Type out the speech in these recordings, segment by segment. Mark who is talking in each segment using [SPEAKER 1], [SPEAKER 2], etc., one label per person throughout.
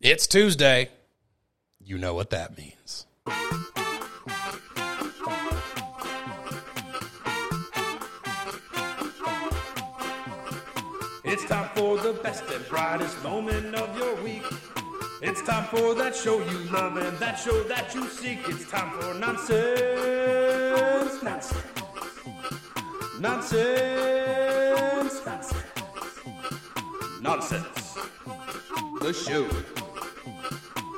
[SPEAKER 1] It's Tuesday. You know what that means.
[SPEAKER 2] It's time for the best and brightest moment of your week. It's time for that show you love and that show that you seek. It's time for nonsense, nonsense, nonsense, nonsense, nonsense. The show,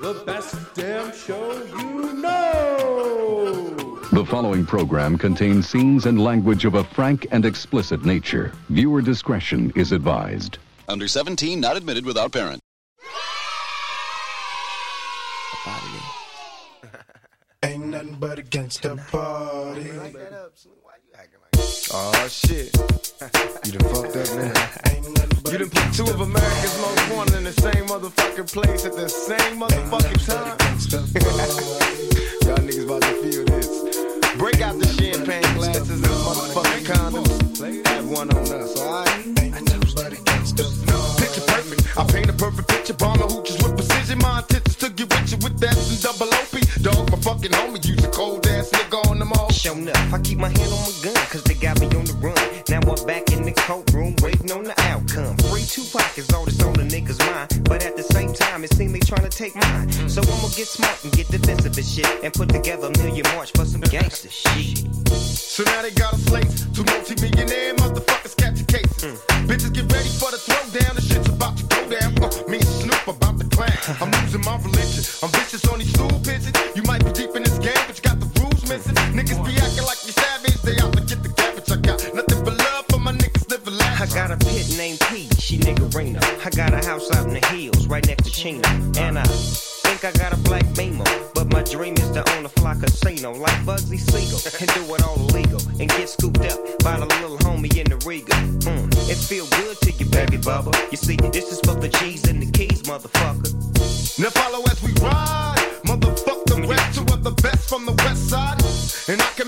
[SPEAKER 2] the best damn show you know.
[SPEAKER 3] The following program contains scenes and language of a frank and explicit nature. Viewer discretion is advised.
[SPEAKER 4] Under 17, not admitted without parent.
[SPEAKER 5] Ain't nothing but a gangsta party.
[SPEAKER 6] Oh shit. You done fucked up now.
[SPEAKER 5] Ain't nothing but
[SPEAKER 6] You done put two of America's most wanted in the same motherfucking place at the same motherfucking time. Y'all niggas about to feel this. Break out the champagne glasses and motherfucking condoms. Have one on us, alright?
[SPEAKER 5] Ain't nothing but a gangsta party.
[SPEAKER 6] Picture perfect. I paint a perfect picture. Bomb the hooches with precision. My intentions to get with you with that and double OP. Dog, my fucking homie. Use a cold ass nigga on them all.
[SPEAKER 7] Shown up, I keep my hand on my gun, cause they got me on the run. Now I'm back in the courtroom, waiting on the outcome. Free Tupac is all that's on the niggas' mind. But at the same time, it seems they trying to take mine. So I'ma get smart and get defensive and shit. And put together a million march for some gangster shit.
[SPEAKER 6] So now they got a slate. Two multi-millionaire motherfuckers catch a case. Bitches get ready for the throwdown. The shit's about to go down. Uh, me and Snoop about to clan.
[SPEAKER 7] Right next to Chino. And I think I got a black beamer. But my dream is to own a fly casino like Bugsy Siegel. And do it all illegal. And get scooped up by the little homie in the Regal. Mm, it feel good to you, baby bubba. You see, this is for the G's and the keys, motherfucker.
[SPEAKER 6] Now follow as we ride. Motherfuck the rest, two of the best from the west side. And I can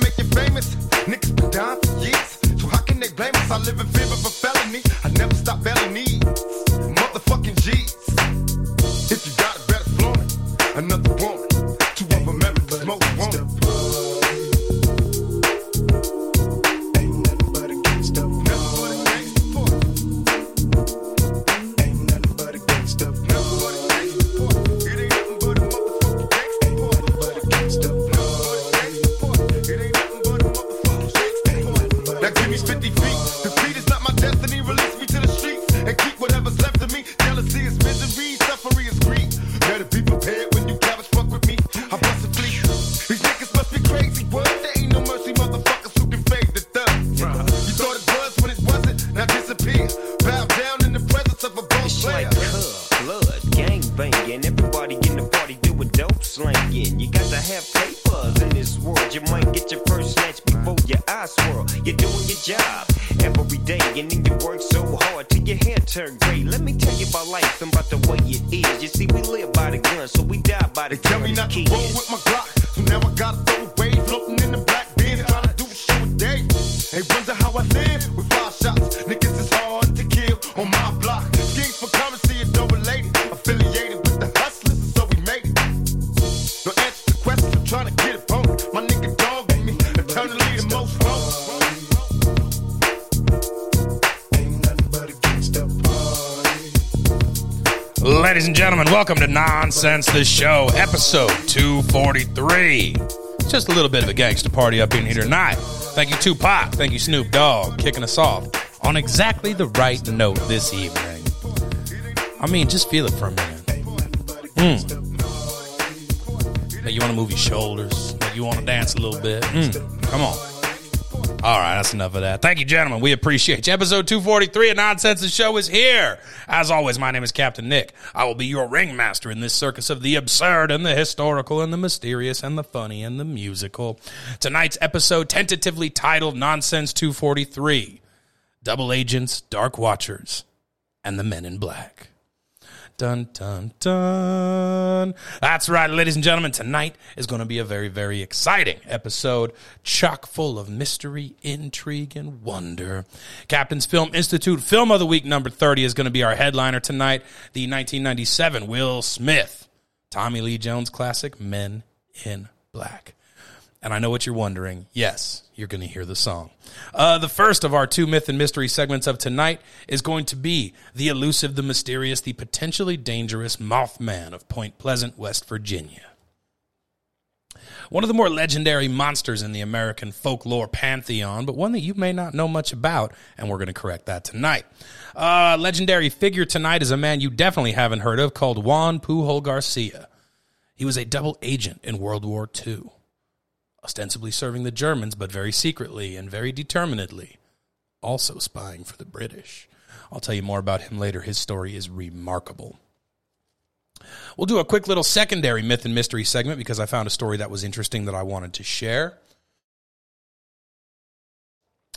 [SPEAKER 6] to
[SPEAKER 1] Nonsense the Show, episode 243. Just a little bit of a gangster party up in here tonight. Thank you, Tupac. Thank you, Snoop Dogg, kicking us off on exactly the right note this evening. I mean, just feel it for a minute. Mm. Make you want to move your shoulders. Make you want to dance a little bit. Mm. Come on. All right, that's enough of that. Thank you, gentlemen. We appreciate you. Episode 243 of Nonsense the Show is here. As always, my name is Captain Nick. I will be your ringmaster in this circus of the absurd and the historical and the mysterious and the funny and the musical. Tonight's episode, tentatively titled Nonsense 243 Double Agents, Dark Watchers, and the Men in Black. Dun, dun, dun. That's right, ladies and gentlemen. Tonight is going to be a very, very exciting episode, chock full of mystery, intrigue, and wonder. Captain's Film Institute Film of the Week number 30 is going to be our headliner tonight. The 1997 Will Smith, Tommy Lee Jones classic, Men in Black. And I know what you're wondering. Yes, you're going to hear the song. Uh, the first of our two myth and mystery segments of tonight is going to be the elusive, the mysterious, the potentially dangerous Mothman of Point Pleasant, West Virginia. One of the more legendary monsters in the American folklore pantheon, but one that you may not know much about, and we're going to correct that tonight. Uh, legendary figure tonight is a man you definitely haven't heard of called Juan Pujol Garcia. He was a double agent in World War II ostensibly serving the Germans, but very secretly and very determinedly, also spying for the British. I'll tell you more about him later. His story is remarkable. We'll do a quick little secondary myth and mystery segment because I found a story that was interesting that I wanted to share.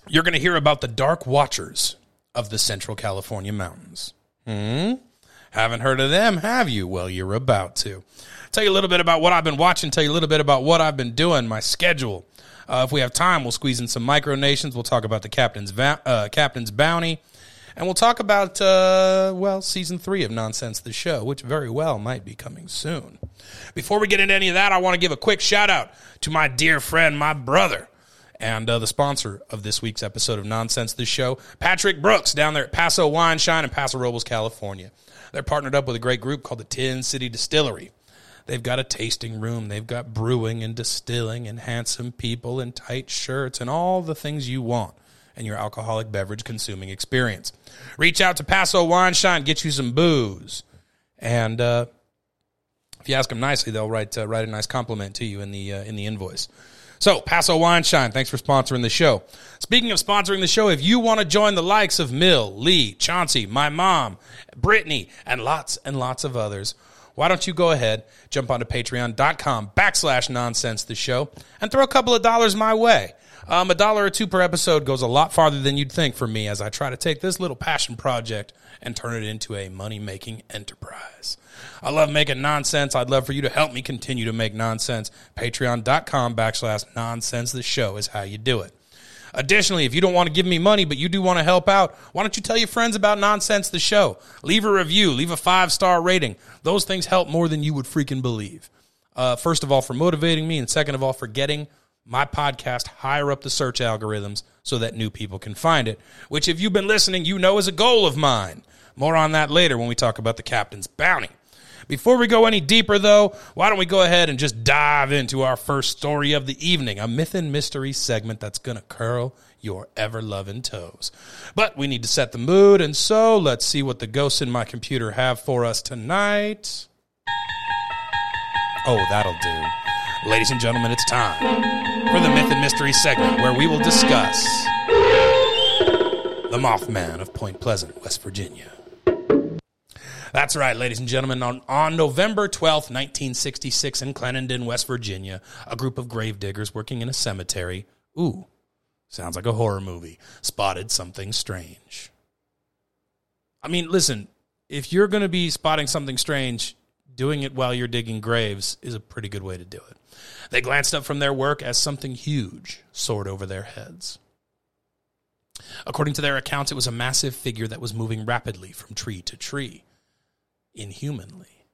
[SPEAKER 1] You're going to hear about the Dark Watchers of the Central California Mountains. Hmm? Haven't heard of them, have you? Well, you're about to tell you a little bit about what I've been watching, tell you a little bit about what I've been doing, my schedule. Uh, if we have time, we'll squeeze in some micronations. We'll talk about the captain's va- uh, captain's bounty, and we'll talk about uh, well season three of Nonsense the Show, which very well might be coming soon. Before we get into any of that, I want to give a quick shout out to my dear friend, my brother. And uh, the sponsor of this week's episode of Nonsense the Show, Patrick Brooks, down there at Paso Wine Shine in Paso Robles, California. They're partnered up with a great group called the Tin City Distillery. They've got a tasting room. They've got brewing and distilling and handsome people and tight shirts and all the things you want in your alcoholic beverage consuming experience. Reach out to Paso Wine Shine, get you some booze. And uh, if you ask them nicely, they'll write uh, write a nice compliment to you in the uh, in the invoice. So, Paso Wine Shine, thanks for sponsoring the show. Speaking of sponsoring the show, if you want to join the likes of Mill, Lee, Chauncey, my mom, Brittany, and lots and lots of others, why don't you go ahead, jump onto patreon.com backslash nonsense the show and throw a couple of dollars my way. Um, a dollar or two per episode goes a lot farther than you'd think for me as I try to take this little passion project and turn it into a money making enterprise. I love making nonsense. I'd love for you to help me continue to make nonsense. Patreon.com backslash nonsense the show is how you do it. Additionally, if you don't want to give me money, but you do want to help out, why don't you tell your friends about Nonsense the Show? Leave a review, leave a five star rating. Those things help more than you would freaking believe. Uh, first of all, for motivating me, and second of all, for getting my podcast higher up the search algorithms so that new people can find it, which, if you've been listening, you know is a goal of mine. More on that later when we talk about the captain's bounty. Before we go any deeper, though, why don't we go ahead and just dive into our first story of the evening, a myth and mystery segment that's going to curl your ever loving toes. But we need to set the mood, and so let's see what the ghosts in my computer have for us tonight. Oh, that'll do. Ladies and gentlemen, it's time for the myth and mystery segment where we will discuss the Mothman of Point Pleasant, West Virginia. That's right, ladies and gentlemen. On, on November 12th, 1966, in Clendenin, West Virginia, a group of gravediggers working in a cemetery, ooh, sounds like a horror movie, spotted something strange. I mean, listen, if you're going to be spotting something strange, doing it while you're digging graves is a pretty good way to do it. They glanced up from their work as something huge soared over their heads. According to their accounts, it was a massive figure that was moving rapidly from tree to tree inhumanly.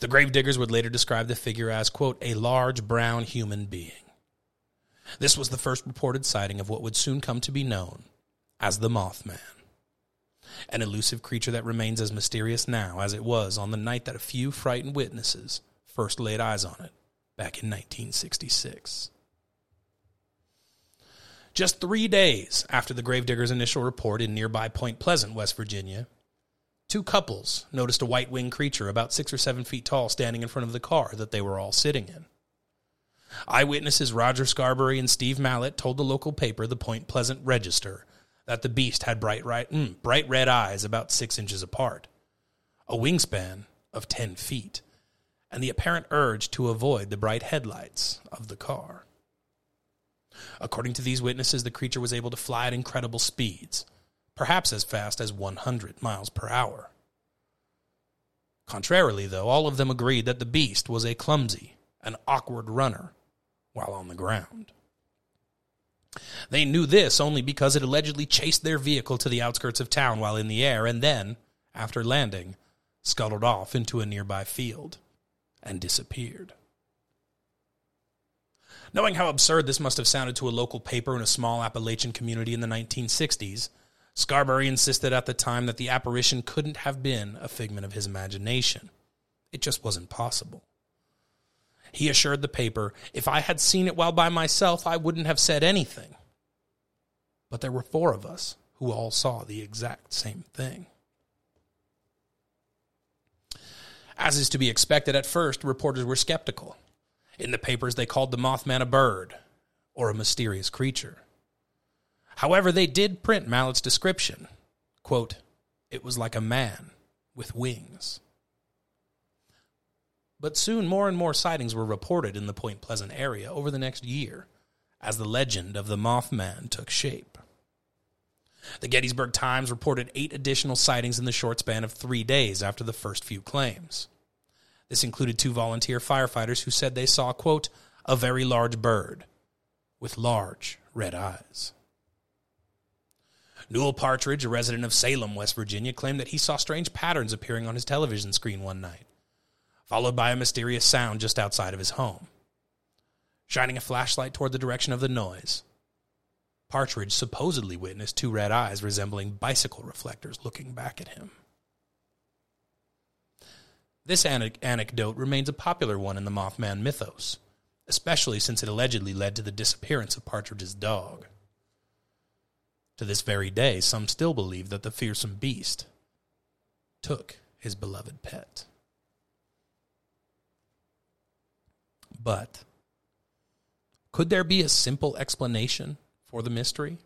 [SPEAKER 1] The gravediggers would later describe the figure as, quote, a large brown human being. This was the first reported sighting of what would soon come to be known as the Mothman, an elusive creature that remains as mysterious now as it was on the night that a few frightened witnesses first laid eyes on it back in 1966. Just three days after the gravediggers' initial report in nearby Point Pleasant, West Virginia, Two couples noticed a white winged creature about six or seven feet tall standing in front of the car that they were all sitting in. Eyewitnesses Roger Scarberry and Steve Mallette told the local paper, the Point Pleasant Register, that the beast had bright, right, mm, bright red eyes about six inches apart, a wingspan of 10 feet, and the apparent urge to avoid the bright headlights of the car. According to these witnesses, the creature was able to fly at incredible speeds perhaps as fast as 100 miles per hour. Contrarily, though, all of them agreed that the beast was a clumsy and awkward runner while on the ground. They knew this only because it allegedly chased their vehicle to the outskirts of town while in the air and then, after landing, scuttled off into a nearby field and disappeared. Knowing how absurd this must have sounded to a local paper in a small Appalachian community in the 1960s, Scarberry insisted at the time that the apparition couldn't have been a figment of his imagination. It just wasn't possible. He assured the paper, if I had seen it while by myself, I wouldn't have said anything. But there were four of us who all saw the exact same thing. As is to be expected at first, reporters were skeptical. In the papers, they called the Mothman a bird or a mysterious creature. However, they did print Mallette's description. Quote, it was like a man with wings. But soon more and more sightings were reported in the Point Pleasant area over the next year as the legend of the Mothman took shape. The Gettysburg Times reported eight additional sightings in the short span of three days after the first few claims. This included two volunteer firefighters who said they saw, quote, a very large bird with large red eyes. Newell Partridge, a resident of Salem, West Virginia, claimed that he saw strange patterns appearing on his television screen one night, followed by a mysterious sound just outside of his home. Shining a flashlight toward the direction of the noise, Partridge supposedly witnessed two red eyes resembling bicycle reflectors looking back at him. This anecdote remains a popular one in the Mothman mythos, especially since it allegedly led to the disappearance of Partridge's dog. To this very day, some still believe that the fearsome beast took his beloved pet. But could there be a simple explanation for the mystery?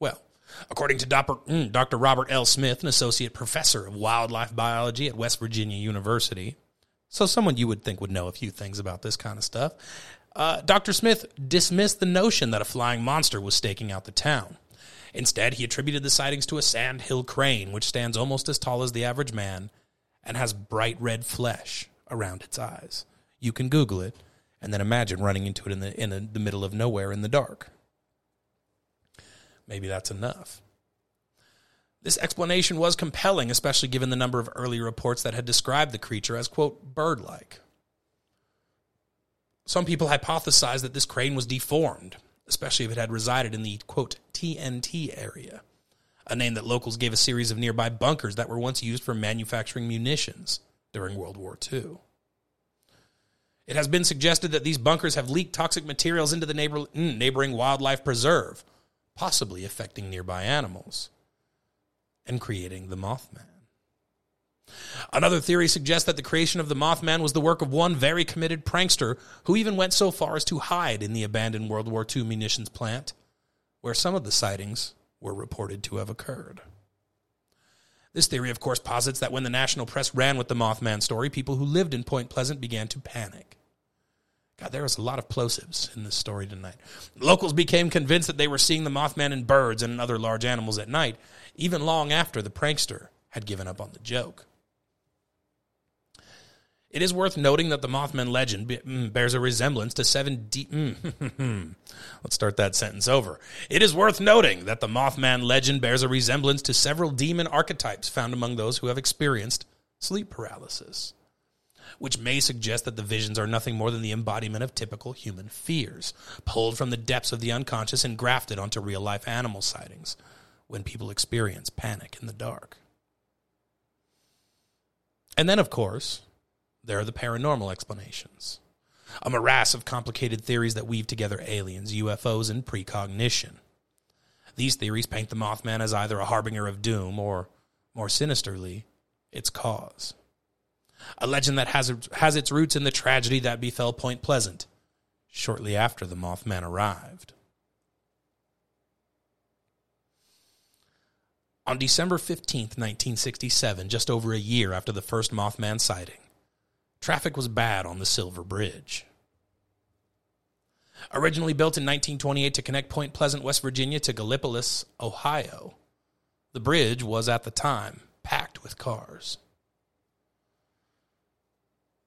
[SPEAKER 1] Well, according to Dr. Mm, Robert L. Smith, an associate professor of wildlife biology at West Virginia University, so someone you would think would know a few things about this kind of stuff, uh, Dr. Smith dismissed the notion that a flying monster was staking out the town. Instead, he attributed the sightings to a sandhill crane, which stands almost as tall as the average man and has bright red flesh around its eyes. You can Google it and then imagine running into it in the in a, the middle of nowhere in the dark. Maybe that's enough. This explanation was compelling, especially given the number of early reports that had described the creature as, quote, bird like. Some people hypothesized that this crane was deformed, especially if it had resided in the, quote, TNT area, a name that locals gave a series of nearby bunkers that were once used for manufacturing munitions during World War II. It has been suggested that these bunkers have leaked toxic materials into the neighbor, mm, neighboring wildlife preserve, possibly affecting nearby animals and creating the Mothman. Another theory suggests that the creation of the Mothman was the work of one very committed prankster who even went so far as to hide in the abandoned World War II munitions plant, where some of the sightings were reported to have occurred. This theory, of course, posits that when the national press ran with the Mothman story, people who lived in Point Pleasant began to panic. God, there was a lot of plosives in this story tonight. Locals became convinced that they were seeing the Mothman in birds and other large animals at night, even long after the prankster had given up on the joke. It is worth noting that the Mothman legend mm, bears a resemblance to seven de- mm, Let's start that sentence over. It is worth noting that the Mothman legend bears a resemblance to several demon archetypes found among those who have experienced sleep paralysis, which may suggest that the visions are nothing more than the embodiment of typical human fears, pulled from the depths of the unconscious and grafted onto real life animal sightings when people experience panic in the dark. And then, of course, there are the paranormal explanations. A morass of complicated theories that weave together aliens, UFOs, and precognition. These theories paint the Mothman as either a harbinger of doom or, more sinisterly, its cause. A legend that has, has its roots in the tragedy that befell Point Pleasant shortly after the Mothman arrived. On December 15th, 1967, just over a year after the first Mothman sighting, traffic was bad on the Silver Bridge. Originally built in 1928 to connect Point Pleasant, West Virginia to Gallipolis, Ohio, the bridge was at the time packed with cars.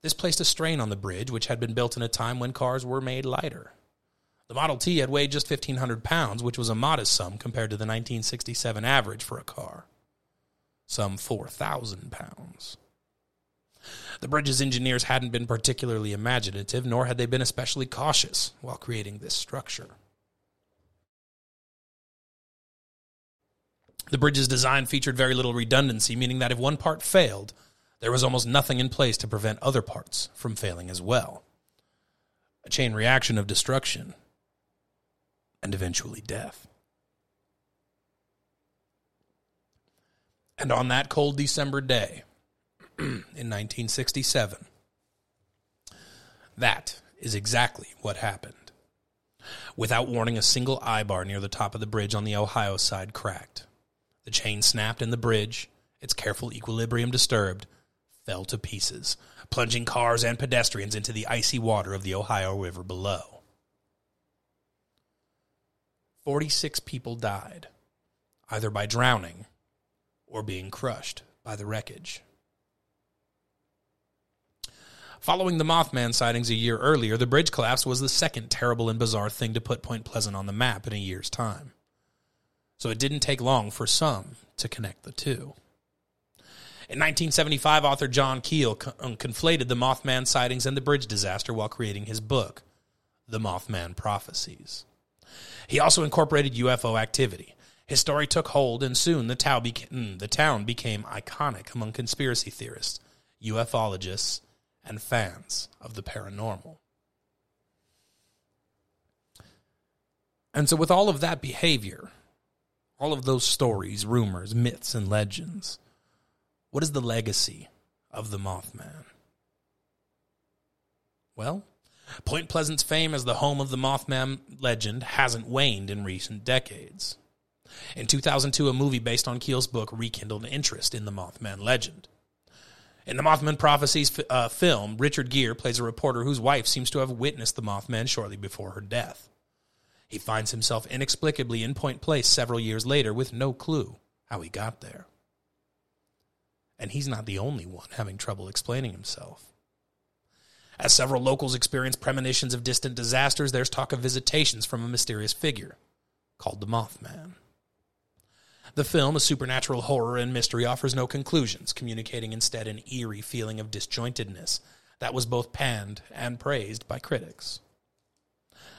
[SPEAKER 1] This placed a strain on the bridge, which had been built in a time when cars were made lighter. The Model T had weighed just 1,500 pounds, which was a modest sum compared to the 1967 average for a car. Some 4,000 pounds. The bridge's engineers hadn't been particularly imaginative, nor had they been especially cautious while creating this structure. The bridge's design featured very little redundancy, meaning that if one part failed, there was almost nothing in place to prevent other parts from failing as well. A chain reaction of destruction and eventually death. And on that cold December day in 1967, that is exactly what happened. Without warning, a single eye bar near the top of the bridge on the Ohio side cracked. The chain snapped and the bridge, its careful equilibrium disturbed, fell to pieces, plunging cars and pedestrians into the icy water of the Ohio River below. 46 people died, either by drowning or being crushed by the wreckage. Following the Mothman sightings a year earlier, the bridge collapse was the second terrible and bizarre thing to put Point Pleasant on the map in a year's time. So it didn't take long for some to connect the two. In 1975, author John Keel um, conflated the Mothman sightings and the bridge disaster while creating his book, The Mothman Prophecies. He also incorporated UFO activity. His story took hold, and soon the, mm, the town became iconic among conspiracy theorists, ufologists, and fans of the paranormal. And so, with all of that behavior, all of those stories, rumors, myths, and legends, what is the legacy of the Mothman? Well, Point Pleasant's fame as the home of the Mothman legend hasn't waned in recent decades. In 2002, a movie based on Keel's book rekindled interest in the Mothman legend. In the Mothman Prophecies uh, film, Richard Gere plays a reporter whose wife seems to have witnessed the Mothman shortly before her death. He finds himself inexplicably in Point Place several years later with no clue how he got there. And he's not the only one having trouble explaining himself. As several locals experience premonitions of distant disasters, there's talk of visitations from a mysterious figure called the Mothman. The film, a supernatural horror and mystery, offers no conclusions, communicating instead an eerie feeling of disjointedness that was both panned and praised by critics.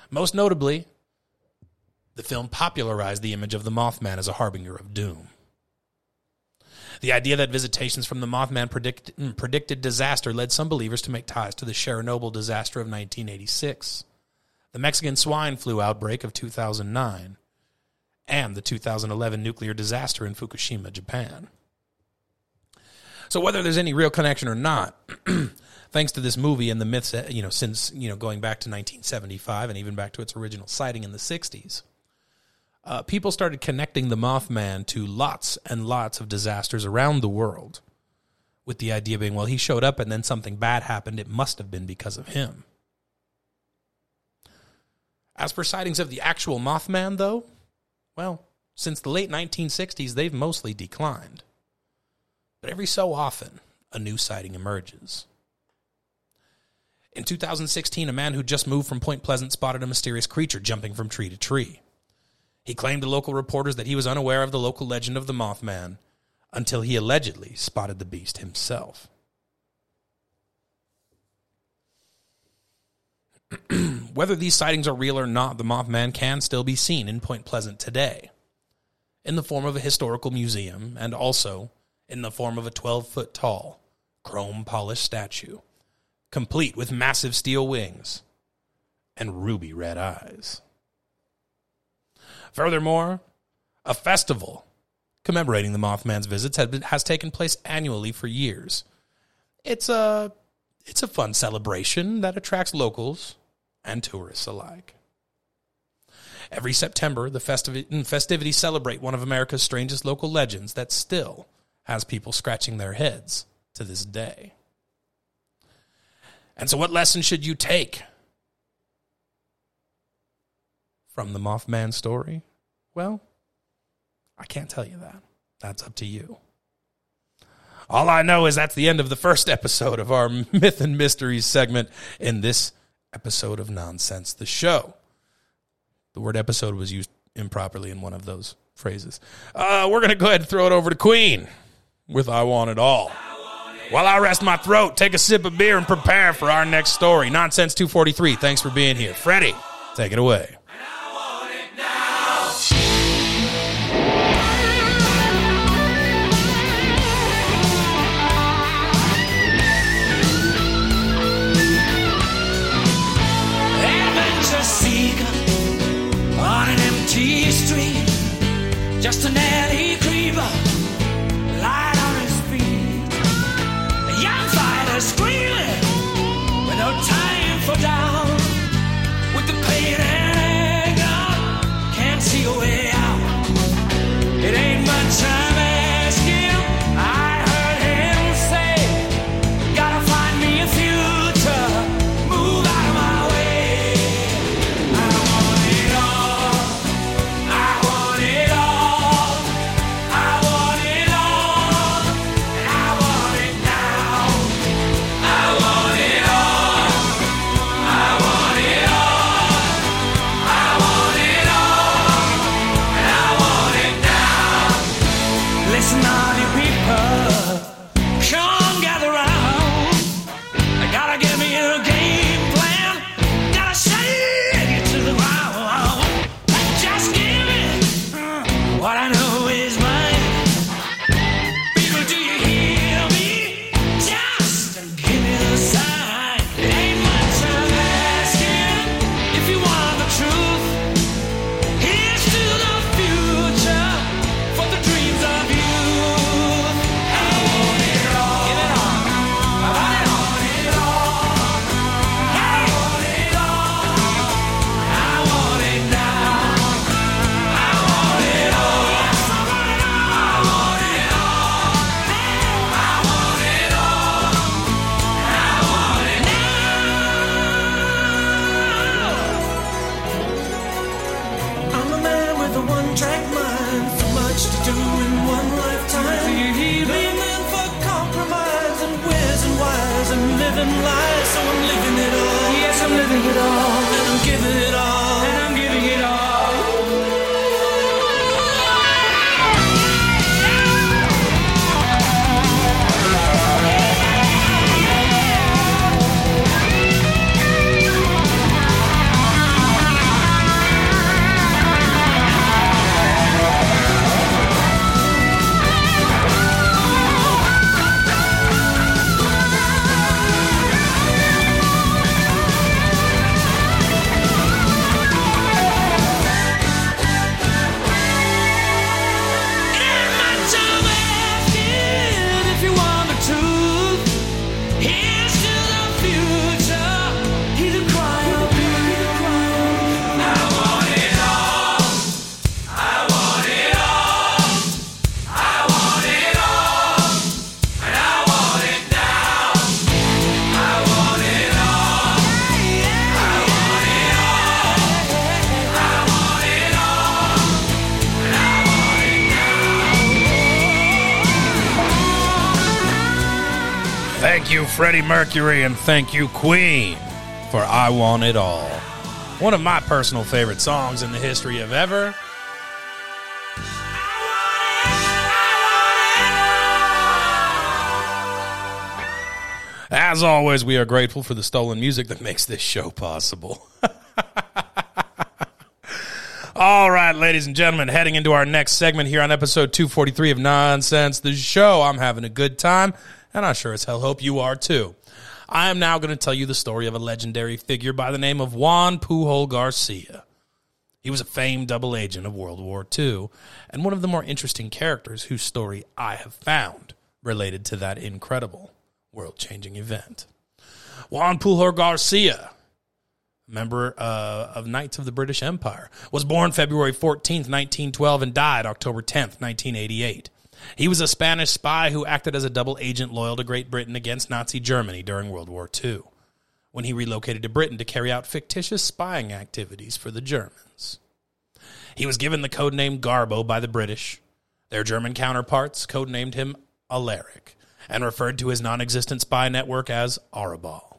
[SPEAKER 1] Most notably, the film popularized the image of the Mothman as a harbinger of doom. The idea that visitations from the Mothman predict, mm, predicted disaster led some believers to make ties to the Chernobyl disaster of 1986, the Mexican swine flu outbreak of 2009, and the 2011 nuclear disaster in Fukushima, Japan. So whether there's any real connection or not, thanks to this movie and the myths, uh, you know, since you know going back to 1975 and even back to its original sighting in the 60s, uh, people started connecting the Mothman to lots and lots of disasters around the world, with the idea being, well, he showed up and then something bad happened. It must have been because of him. As for sightings of the actual Mothman, though, well, since the late 1960s, they've mostly declined. But every so often, a new sighting emerges. In 2016, a man who just moved from Point Pleasant spotted a mysterious creature jumping from tree to tree. He claimed to local reporters that he was unaware of the local legend of the Mothman until he allegedly spotted the beast himself. Whether these sightings are real or not, the Mothman can still be seen in Point Pleasant today, in the form of a historical museum and also in the form of a 12 foot tall, chrome polished statue, complete with massive steel wings and ruby red eyes. Furthermore, a festival commemorating the Mothman's visits been, has taken place annually for years. It's a it's a fun celebration that attracts locals and tourists alike. Every September, the festivi- mm, festivities celebrate one of America's strangest local legends that still has people scratching their heads to this day. And so, what lesson should you take from the Mothman story? Well, I can't tell you that. That's up to you. All I know is that's the end of the first episode of our Myth and Mysteries segment in this episode of Nonsense the Show. The word episode was used improperly in one of those phrases. Uh, we're going to go ahead and throw it over to Queen with I Want It All. While I rest my throat, take a sip of beer and prepare for our next story. Nonsense 243. Thanks for being here. Freddie, take it away. Freddie Mercury, and thank you, Queen, for I Want It All. One of my personal favorite songs in the history of ever. As always, we are grateful for the stolen music that makes this show possible. All right, ladies and gentlemen, heading into our next segment here on episode 243 of Nonsense the Show. I'm having a good time, and I sure as hell hope you are too. I am now going to tell you the story of a legendary figure by the name of Juan Pujol Garcia. He was a famed double agent of World War II, and one of the more interesting characters whose story I have found related to that incredible world changing event. Juan Pujol Garcia, member uh, of Knights of the British Empire, was born February 14th, 1912, and died October 10th, 1988. He was a Spanish spy who acted as a double agent loyal to Great Britain against Nazi Germany during World War II, when he relocated to Britain to carry out fictitious spying activities for the Germans. He was given the codename Garbo by the British. Their German counterparts codenamed him Alaric, and referred to his non existent spy network as Arabel.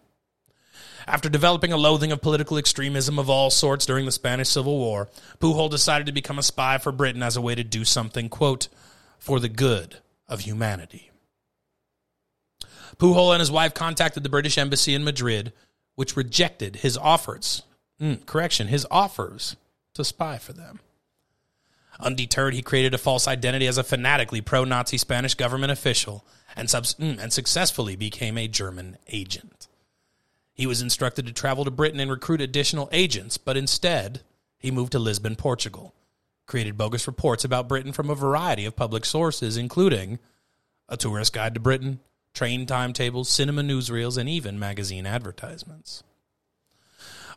[SPEAKER 1] After developing a loathing of political extremism of all sorts during the Spanish Civil War, Pujol decided to become a spy for Britain as a way to do something, quote, for the good of humanity. Pujol and his wife contacted the British Embassy in Madrid, which rejected his offers. Mm, correction, his offers to spy for them. Undeterred, he created a false identity as a fanatically pro Nazi Spanish government official and, subs- mm, and successfully became a German agent. He was instructed to travel to Britain and recruit additional agents, but instead, he moved to Lisbon, Portugal, created bogus reports about Britain from a variety of public sources, including a tourist guide to Britain, train timetables, cinema newsreels, and even magazine advertisements.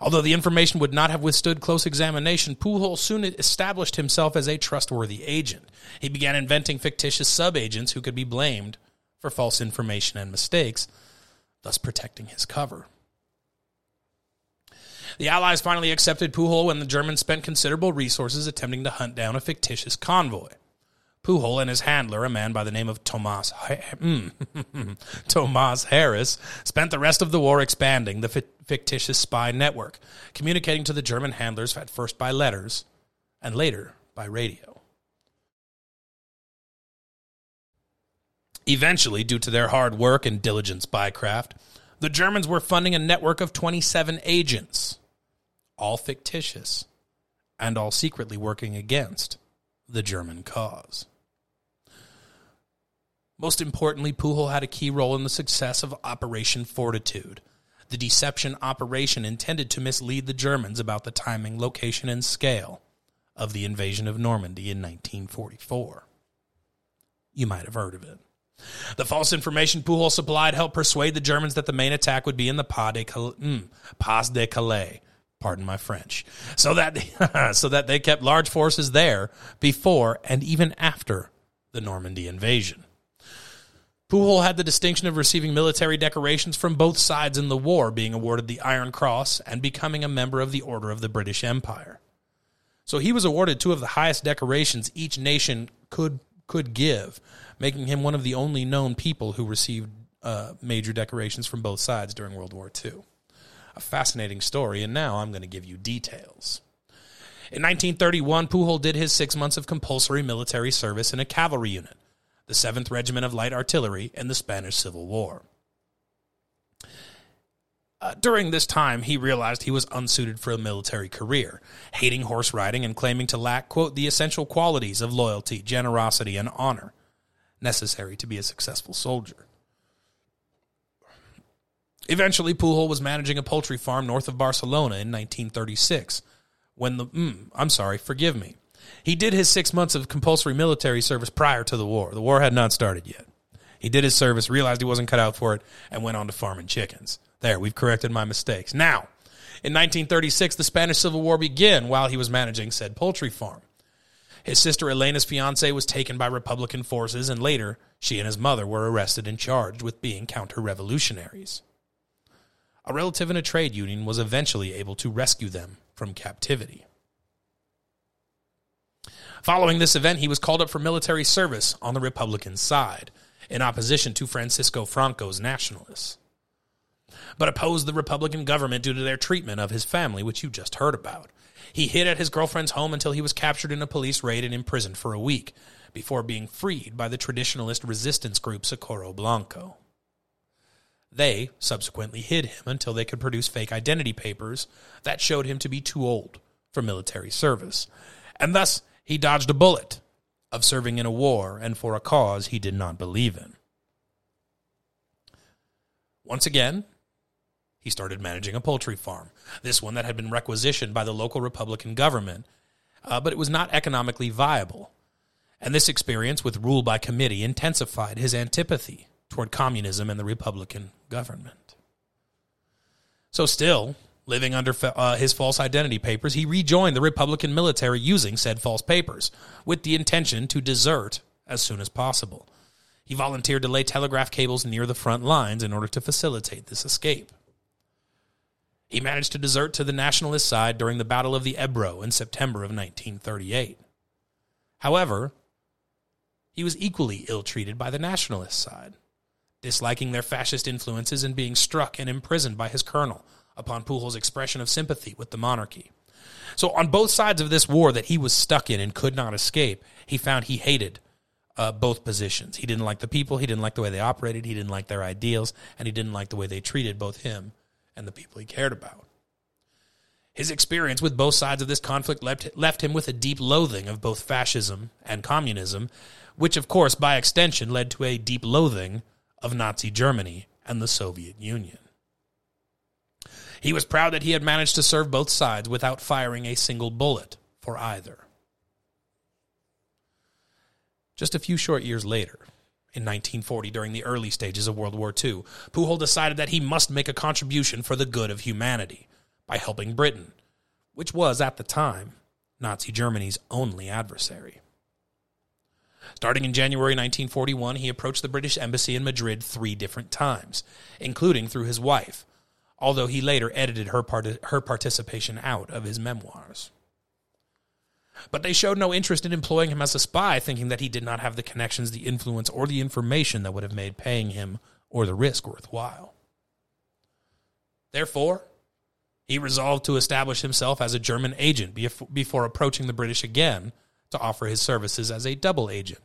[SPEAKER 1] Although the information would not have withstood close examination, Pujol soon established himself as a trustworthy agent. He began inventing fictitious subagents who could be blamed for false information and mistakes, thus protecting his cover. The Allies finally accepted Pujol when the Germans spent considerable resources attempting to hunt down a fictitious convoy. Pujol and his handler, a man by the name of Tomas mm, Tomas Harris, spent the rest of the war expanding the fictitious spy network, communicating to the German handlers at first by letters and later by radio. Eventually, due to their hard work and diligent spycraft, the Germans were funding a network of 27 agents, all fictitious and all secretly working against the German cause. Most importantly, Pujol had a key role in the success of Operation Fortitude, the deception operation intended to mislead the Germans about the timing, location, and scale of the invasion of Normandy in 1944. You might have heard of it. The false information Pujol supplied helped persuade the Germans that the main attack would be in the Pas de Calais, mm, pardon my French, so that so that they kept large forces there before and even after the Normandy invasion. Pujol had the distinction of receiving military decorations from both sides in the war, being awarded the Iron Cross and becoming a member of the Order of the British Empire. So he was awarded two of the highest decorations each nation could could give, making him one of the only known people who received uh, major decorations from both sides during World War II. A fascinating story, and now I'm going to give you details. In 1931, Pujol did his six months of compulsory military service in a cavalry unit the 7th Regiment of Light Artillery in the Spanish Civil War. Uh, during this time, he realized he was unsuited for a military career, hating horse riding and claiming to lack, quote, the essential qualities of loyalty, generosity, and honor necessary to be a successful soldier. Eventually, Pujol was managing a poultry farm north of Barcelona in 1936 when the, mm, I'm sorry, forgive me, he did his six months of compulsory military service prior to the war. The war had not started yet. He did his service, realized he wasn't cut out for it, and went on to farming chickens. There, we've corrected my mistakes. Now, in 1936, the Spanish Civil War began while he was managing said poultry farm. His sister Elena's fiance was taken by Republican forces, and later, she and his mother were arrested and charged with being counter revolutionaries. A relative in a trade union was eventually able to rescue them from captivity. Following this event, he was called up for military service on the Republican side, in opposition to Francisco Franco's nationalists, but opposed the Republican government due to their treatment of his family, which you just heard about. He hid at his girlfriend's home until he was captured in a police raid and imprisoned for a week, before being freed by the traditionalist resistance group Socorro Blanco. They subsequently hid him until they could produce fake identity papers that showed him to be too old for military service, and thus he dodged a bullet of serving in a war and for a cause he did not believe in. Once again, he started managing a poultry farm, this one that had been requisitioned by the local Republican government, uh, but it was not economically viable. And this experience with rule by committee intensified his antipathy toward communism and the Republican government. So, still, Living under uh, his false identity papers, he rejoined the Republican military using said false papers, with the intention to desert as soon as possible. He volunteered to lay telegraph cables near the front lines in order to facilitate this escape. He managed to desert to the nationalist side during the Battle of the Ebro in September of 1938. However, he was equally ill treated by the nationalist side, disliking their fascist influences and being struck and imprisoned by his colonel upon Pujols' expression of sympathy with the monarchy. So, on both sides of this war that he was stuck in and could not escape, he found he hated uh, both positions. He didn't like the people, he didn't like the way they operated, he didn't like their ideals, and he didn't like the way they treated both him and the people he cared about. His experience with both sides of this conflict left, left him with a deep loathing of both fascism and communism, which, of course, by extension, led to a deep loathing of Nazi Germany and the Soviet Union. He was proud that he had managed to serve both sides without firing a single bullet for either. Just a few short years later, in 1940, during the early stages of World War II, Pujol decided that he must make a contribution for the good of humanity by helping Britain, which was, at the time, Nazi Germany's only adversary. Starting in January 1941, he approached the British Embassy in Madrid three different times, including through his wife, although he later edited her, part- her participation out of his memoirs. But they showed no interest in employing him as a spy, thinking that he did not have the connections, the influence, or the information that would have made paying him or the risk worthwhile. Therefore, he resolved to establish himself as a German agent before approaching the British again to offer his services as a double agent,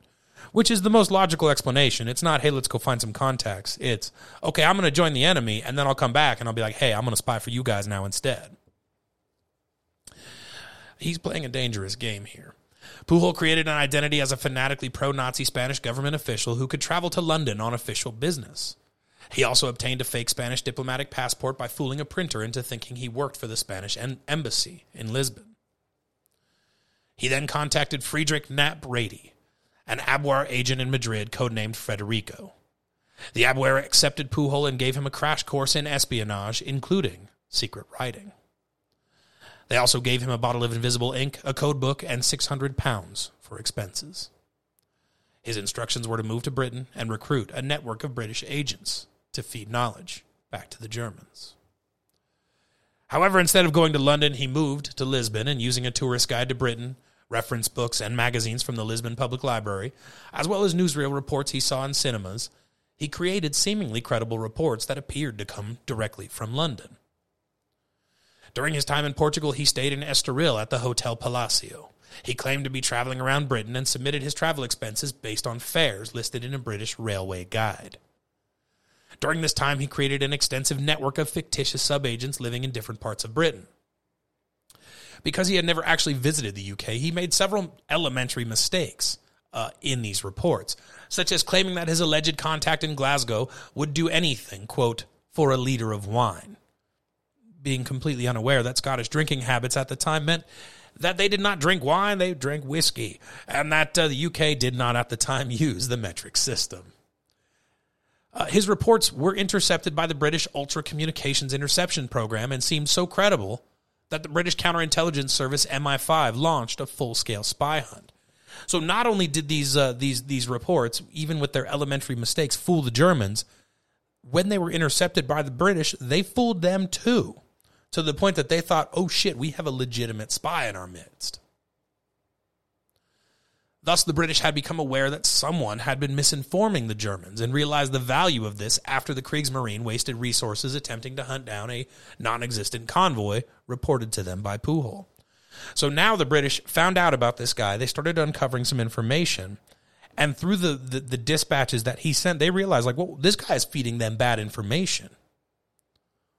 [SPEAKER 1] which is the most logical explanation. It's not, hey, let's go find some contacts. It's, okay, I'm going to join the enemy, and then I'll come back and I'll be like, hey, I'm going to spy for you guys now instead. He's playing a dangerous game here. Pujol created an identity as a fanatically pro Nazi Spanish government official who could travel to London on official business. He also obtained a fake Spanish diplomatic passport by fooling a printer into thinking he worked for the Spanish embassy in Lisbon. He then contacted Friedrich Knappe-Ratey, an Abwehr agent in Madrid codenamed Federico. The Abwehr accepted Pujol and gave him a crash course in espionage, including secret writing. They also gave him a bottle of invisible ink, a code book, and 600 pounds for expenses. His instructions were to move to Britain and recruit a network of British agents to feed knowledge back to the Germans. However, instead of going to London, he moved to Lisbon and using a tourist guide to Britain, reference books, and magazines from the Lisbon Public Library, as well as newsreel reports he saw in cinemas, he created seemingly credible reports that appeared to come directly from London. During his time in Portugal, he stayed in Estoril at the Hotel Palacio. He claimed to be traveling around Britain and submitted his travel expenses based on fares listed in a British railway guide. During this time, he created an extensive network of fictitious subagents living in different parts of Britain. Because he had never actually visited the UK, he made several elementary mistakes uh, in these reports, such as claiming that his alleged contact in Glasgow would do anything, quote, for a liter of wine being completely unaware that Scottish drinking habits at the time meant that they did not drink wine, they drank whiskey, and that uh, the UK did not at the time use the metric system. Uh, his reports were intercepted by the British Ultra Communications Interception Program and seemed so credible that the British counterintelligence service MI5 launched a full-scale spy hunt. So not only did these uh, these these reports, even with their elementary mistakes, fool the Germans, when they were intercepted by the British, they fooled them too to the point that they thought, oh shit, we have a legitimate spy in our midst. Thus, the British had become aware that someone had been misinforming the Germans and realized the value of this after the Kriegsmarine wasted resources attempting to hunt down a non existent convoy reported to them by Pujol. So now the British found out about this guy. They started uncovering some information. And through the, the, the dispatches that he sent, they realized, like, well, this guy's feeding them bad information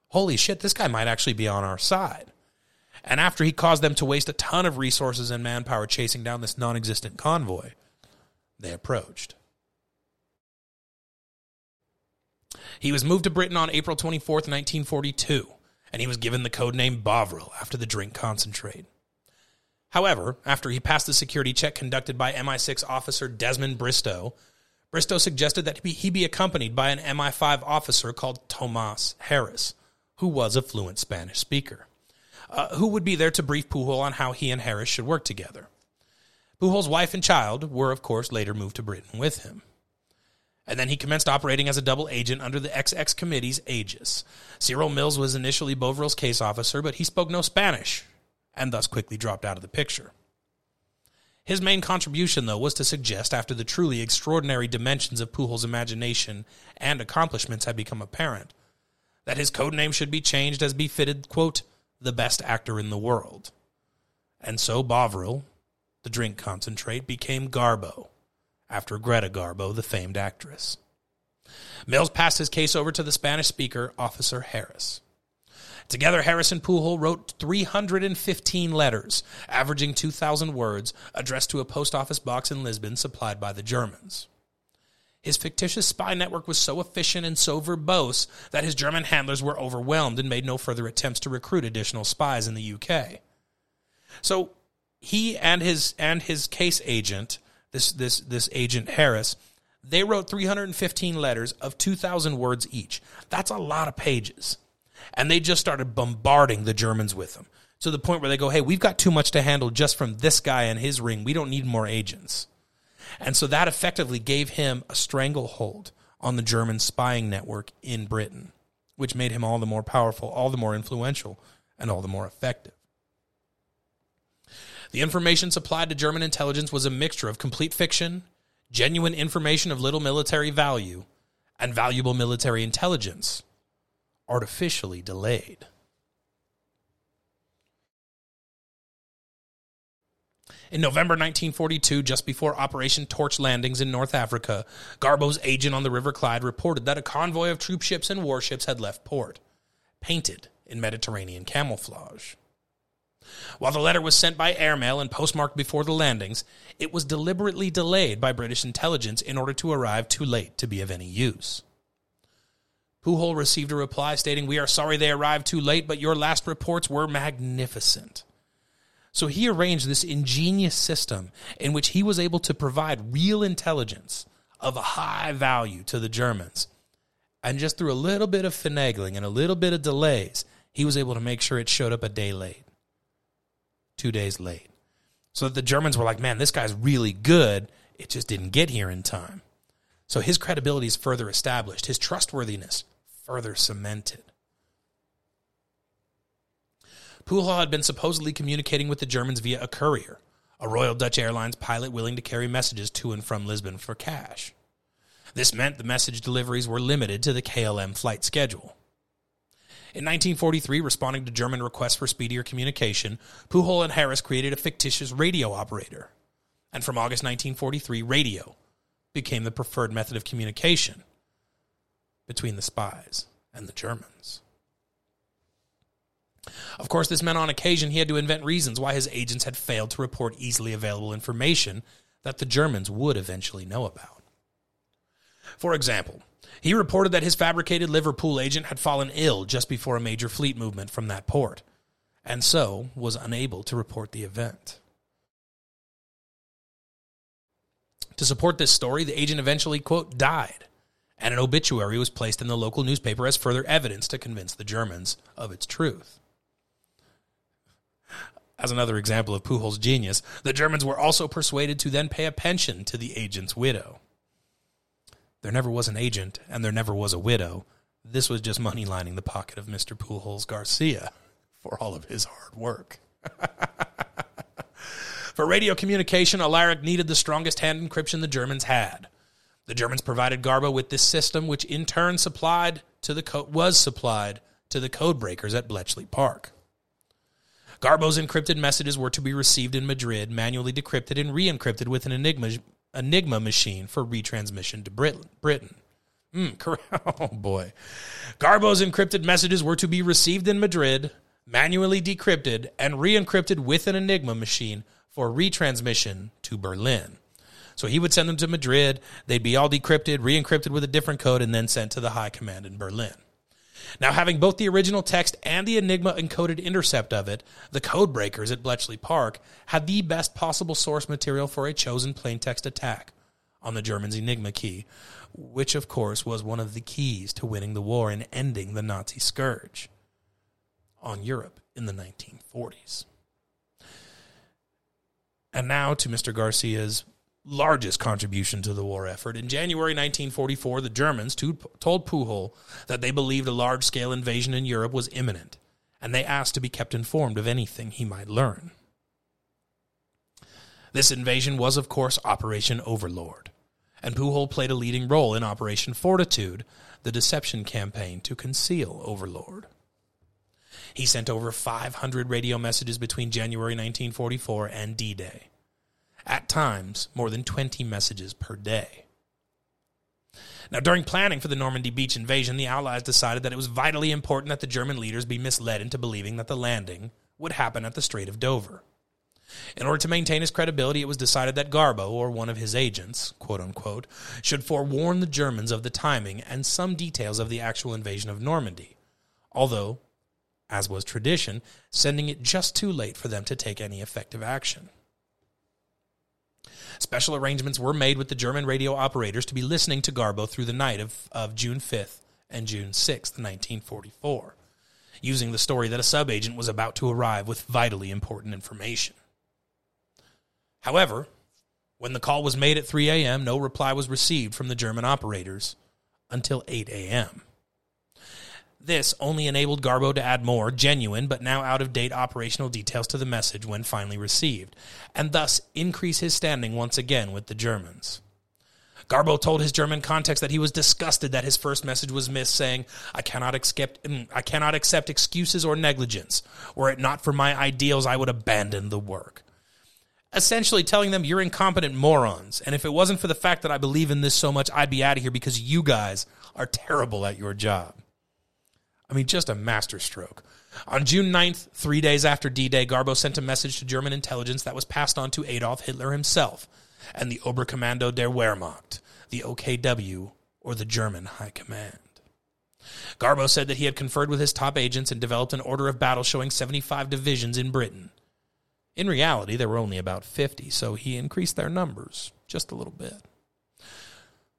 [SPEAKER 1] holy shit, this guy might actually be on our side. And after he caused them to waste a ton of resources and manpower chasing down this non existent convoy, they approached. He was moved to Britain on April 24th, 1942, and he was given the code name Bovril after the drink concentrate. However, after he passed the security check conducted by MI6 officer Desmond Bristow, Bristow suggested that he be accompanied by an MI5 officer called Tomas Harris, who was a fluent Spanish speaker, uh, who would be there to brief Pujol on how he and Harris should work together. Pujol's wife and child were, of course, later moved to Britain with him. And then he commenced operating as a double agent under the XX Committee's aegis. Cyril Mills was initially Bovril's case officer, but he spoke no Spanish and thus quickly dropped out of the picture. His main contribution, though, was to suggest, after the truly extraordinary dimensions of Pujols' imagination and accomplishments had become apparent, that his code name should be changed as befitted, quote, the best actor in the world. And so Bovril, the drink concentrate, became Garbo, after Greta Garbo, the famed actress. Mills passed his case over to the Spanish speaker, Officer Harris. Together, Harris and Pujol wrote 315 letters, averaging 2,000 words, addressed to a post office box in Lisbon supplied by the Germans. His fictitious spy network was so efficient and so verbose that his German handlers were overwhelmed and made no further attempts to recruit additional spies in the UK. So he and his and his case agent, this this this agent Harris, they wrote 315 letters of 2,000 words each. That's a lot of pages and they just started bombarding the Germans with them to the point where they go, "Hey, we've got too much to handle just from this guy and his ring. We don't need more agents." And so that effectively gave him a stranglehold on the German spying network in Britain, which made him all the more powerful, all the more influential, and all the more effective. The information supplied to German intelligence was a mixture of complete fiction, genuine information of little military value, and valuable military intelligence artificially delayed. In November 1942, just before Operation Torch landings in North Africa, Garbo's agent on the River Clyde reported that a convoy of troop ships and warships had left port, painted in Mediterranean camouflage. While the letter was sent by airmail and postmarked before the landings, it was deliberately delayed by British intelligence in order to arrive too late to be of any use. Pujol received a reply stating, We are sorry they arrived too late, but your last reports were magnificent. So he arranged this ingenious system in which he was able to provide real intelligence of a high value to the Germans. And just through a little bit of finagling and a little bit of delays, he was able to make sure it showed up a day late, two days late. So that the Germans were like, man, this guy's really good. It just didn't get here in time. So his credibility is further established, his trustworthiness further cemented. Pujol had been supposedly communicating with the Germans via a courier, a Royal Dutch Airlines pilot willing to carry messages to and from Lisbon for cash. This meant the message deliveries were limited to the KLM flight schedule. In 1943, responding to German requests for speedier communication, Pujol and Harris created a fictitious radio operator. And from August 1943, radio became the preferred method of communication between the spies and the Germans. Of course, this meant on occasion he had to invent reasons why his agents had failed to report easily available information that the Germans would eventually know about. For example, he reported that his fabricated Liverpool agent had fallen ill just before a major fleet movement from that port, and so was unable to report the event. To support this story, the agent eventually, quote, died, and an obituary was placed in the local newspaper as further evidence to convince the Germans of its truth. As another example of Pujol's genius, the Germans were also persuaded to then pay a pension to the agent's widow. There never was an agent, and there never was a widow. This was just money lining the pocket of Mr. Pujols Garcia for all of his hard work. For radio communication, Arabel needed the strongest hand encryption the Germans had. The Germans provided Garbo with this system, which in turn supplied to the co- was supplied to the code breakers at Bletchley Park. Garbo's encrypted messages were to be received in Madrid, manually decrypted and re-encrypted with an Enigma, Enigma machine for retransmission to Brit- Britain. Mm, oh boy. Garbo's encrypted messages were to be received in Madrid, manually decrypted, and re-encrypted with an Enigma machine for retransmission to Berlin. So he would send them to Madrid. They'd be all decrypted, re encrypted with a different code, and then sent to the high command in Berlin. Now, having both the original text and the Enigma encoded intercept of it, the code breakers at Bletchley Park had the best possible source material for a chosen plaintext attack on the Germans' Enigma key, which, of course, was one of the keys to winning the war and ending the Nazi scourge on Europe in the 1940s. And now to Mr. Garcia's largest contribution to the war effort. In January 1944, the Germans told Pujol that they believed a large scale invasion in Europe was imminent, and they asked to be kept informed of anything he might learn. This invasion was, of course, Operation Overlord, and Pujol played a leading role in Operation Fortitude, the deception campaign to conceal Overlord. He sent over 500 radio messages between January 1944 and D Day. At times, more than 20 messages per day. Now, during planning for the Normandy beach invasion, the Allies decided that it was vitally important that the German leaders be misled into believing that the landing would happen at the Strait of Dover. In order to maintain his credibility, it was decided that Garbo, or one of his agents, quote unquote, should forewarn the Germans of the timing and some details of the actual invasion of Normandy, although, as was tradition, sending it just too late for them to take any effective action. Special arrangements were made with the German radio operators to be listening to Garbo through the night of, of June 5th and June 6th, 1944, using the story that a subagent was about to arrive with vitally important information. However, when the call was made at 3 a.m., no reply was received from the German operators until 8 a.m. This only enabled Garbo to add more genuine but now out of date operational details to the message when finally received, and thus increase his standing once again with the Germans. Garbo told his German contacts that he was disgusted that his first message was missed, saying, I cannot accept, mm, I cannot accept excuses or negligence. Were it not for my ideals, I would abandon the work. Essentially telling them, you're incompetent morons. And if it wasn't for the fact that I believe in this so much, I'd be out of here because you guys are terrible at your job. I mean, just a masterstroke. On June 9th, three days after D Day, Garbo sent a message to German intelligence that was passed on to Adolf Hitler himself and the Oberkommando der Wehrmacht, the OKW, or the German High Command. Garbo said that he had conferred with his top agents and developed an order of battle showing 75 divisions in Britain. In reality, there were only about 50, so he increased their numbers just a little bit.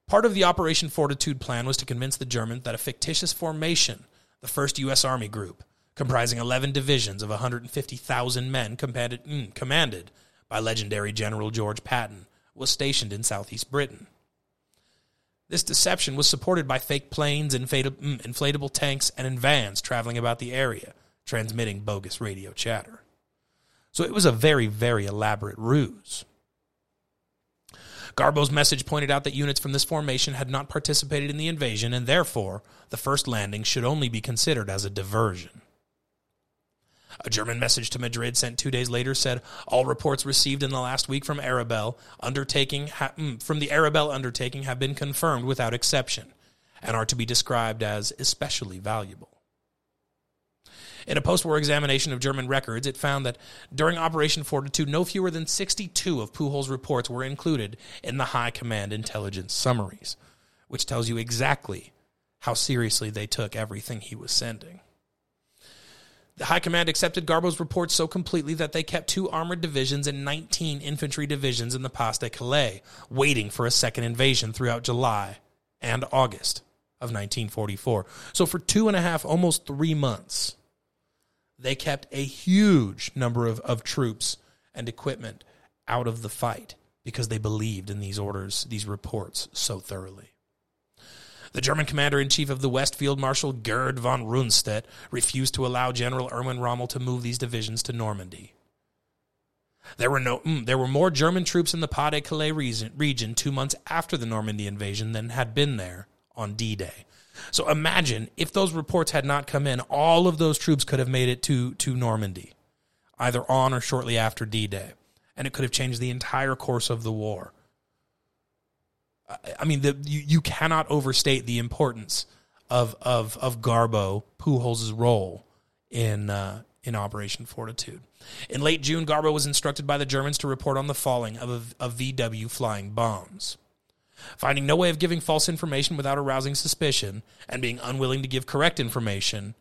[SPEAKER 1] Part of the Operation Fortitude plan was to convince the Germans that a fictitious formation the 1st U.S. Army Group, comprising 11 divisions of 150,000 men commanded, mm, commanded by legendary General George Patton, was stationed in southeast Britain. This deception was supported by fake planes, inflatable, mm, inflatable tanks, and vans traveling about the area, transmitting bogus radio chatter. So it was a very, very elaborate ruse. Garbo's message pointed out that units from this formation had not participated in the invasion, and therefore the first landing should only be considered as a diversion. A German message to Madrid sent two days later said all reports received in the last week from Arabel undertaking ha- mm, from the Arabel undertaking have been confirmed without exception and are to be described as especially valuable. In a post war examination of German records, it found that during Operation Fortitude, no fewer than 62 of Pujol's reports were included in the High Command intelligence summaries, which tells you exactly how seriously they took everything he was sending. The High Command accepted Garbo's reports so completely that they kept two armored divisions and 19 infantry divisions in the Pas de Calais, waiting for a second invasion throughout July and August of 1944. So, for two and a half, almost three months, they kept a huge number of, of troops and equipment out of the fight because they believed in these orders, these reports so thoroughly. The German commander in chief of the West Field Marshal Gerd von Rundstedt refused to allow General Erwin Rommel to move these divisions to Normandy. There were no, mm, there were more German troops in the Pas de Calais region, region two months after the Normandy invasion than had been there on D Day. So imagine if those reports had not come in, all of those troops could have made it to, to Normandy, either on or shortly after D Day. And it could have changed the entire course of the war. I mean, the, you, you cannot overstate the importance of, of, of Garbo, Pujol's role in, uh, in Operation Fortitude. In late June, Garbo was instructed by the Germans to report on the falling of a, of VW flying bombs. Finding no way of giving false information without arousing suspicion, and being unwilling to give correct information,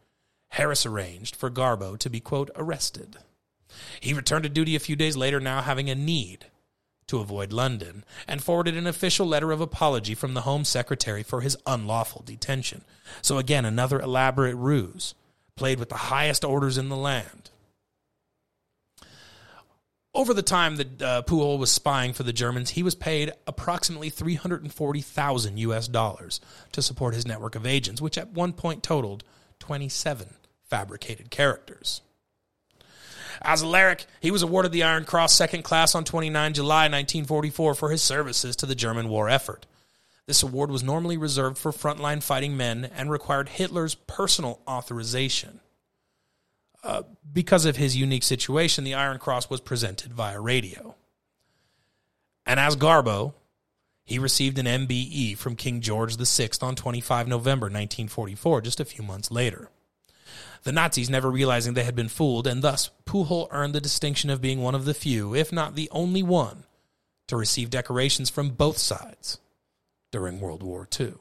[SPEAKER 1] Harris arranged for Garbo to be, quote, arrested. He returned to duty a few days later, now having a need to avoid London, and forwarded an official letter of apology from the Home Secretary for his unlawful detention. So, again, another elaborate ruse, played with the highest orders in the land. Over the time that uh, was spying for the Germans, he was paid approximately 340,000 US dollars to support his network of agents, which at one point totaled 27 fabricated characters. As Arabel, he was awarded the Iron Cross Second Class on 29 July 1944 for his services to the German war effort. This award was normally reserved for frontline fighting men and required Hitler's personal authorization. Uh, because of his unique situation, the Iron Cross was presented via radio. And as Garbo, he received an MBE from King George VI on 25 November 1944, just a few months later. The Nazis never realizing they had been fooled, and thus Pujol earned the distinction of being one of the few, if not the only one, to receive decorations from both sides during World War II.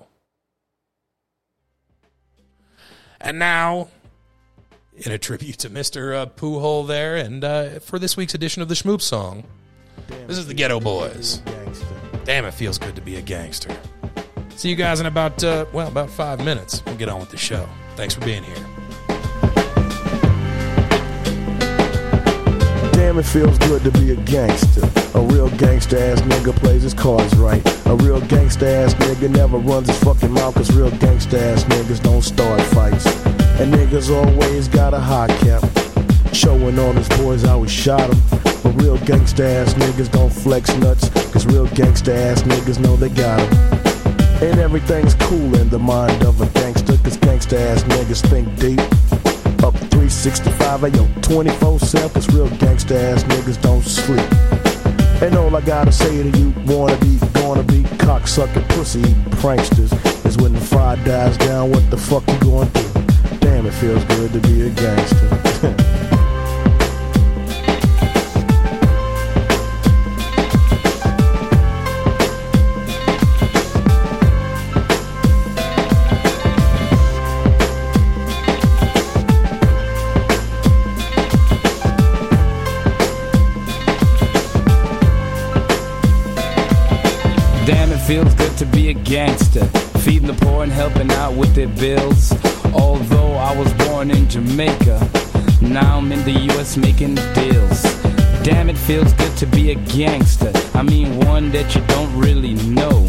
[SPEAKER 1] And now, in a tribute to Mr. Uh, Pujol there, and uh, for this week's edition of the Schmoop Song, this is the Geto Boys. Damn, it feels good to be a gangster. See you guys in about, uh, well, about five minutes. We'll get on with the show. Thanks for being here.
[SPEAKER 8] Damn, it feels good to be a gangster. A real gangster ass nigga plays his cards right. A real gangster ass nigga never runs his fucking mouth, cause real gangster ass niggas don't start fights. And niggas always got a high cap. Showing all his boys how he shot him. But real gangsta ass niggas don't flex nuts. Cause real gangsta ass niggas know they got him. And everything's cool in the mind of a gangster. Cause gangsta ass niggas think deep. Up 365, ayo, 24 7. Cause real gangsta ass niggas don't sleep. And all I gotta say to you, wanna be, gonna be cocksucking pussy pranksters, is when the fire dies down, what the fuck you gonna do? Damn, it feels good to be a gangster.
[SPEAKER 9] gangster. Feeding the poor and helping out with their bills. Although I was born in Jamaica, now I'm in the US making deals. Damn, it feels good to be a gangster. I mean, one that you don't really know.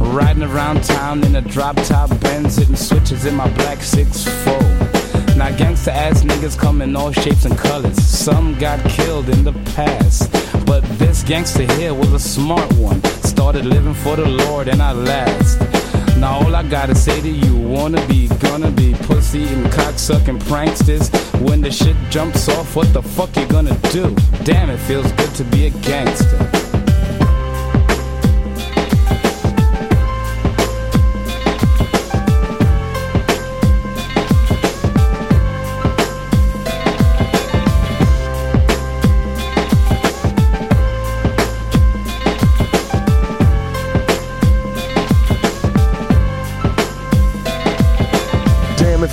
[SPEAKER 9] Riding around town in a drop top Benz, hitting switches in my black 6'4. Now, gangsta ass niggas come in all shapes and colors. Some got killed in the past. But this gangster here was a smart one. Started living for the Lord and I last. Now all I gotta say to you, wanna be, gonna be pussy and cocksucking pranksters. When the shit jumps off, what the fuck you gonna do? Damn, it feels good to be a gangster.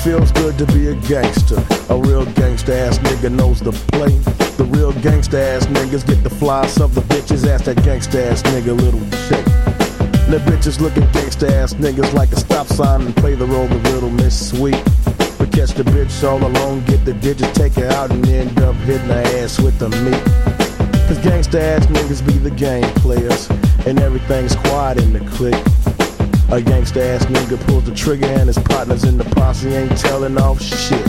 [SPEAKER 8] Feels good to be a gangster. A real gangsta ass nigga knows the play. The real gangsta ass niggas get the flies of the bitches. Ask that gangsta ass nigga little shit. The bitches look at gangsta ass niggas like a stop sign and play the role of little Miss Sweet. But catch the bitch all alone, get the digits, take her out, and end up hitting her ass with the meat. Cause gangsta ass niggas be the game players, and everything's quiet in the clique. A gangsta ass nigga pulls the trigger and his partners in the posse ain't telling off shit.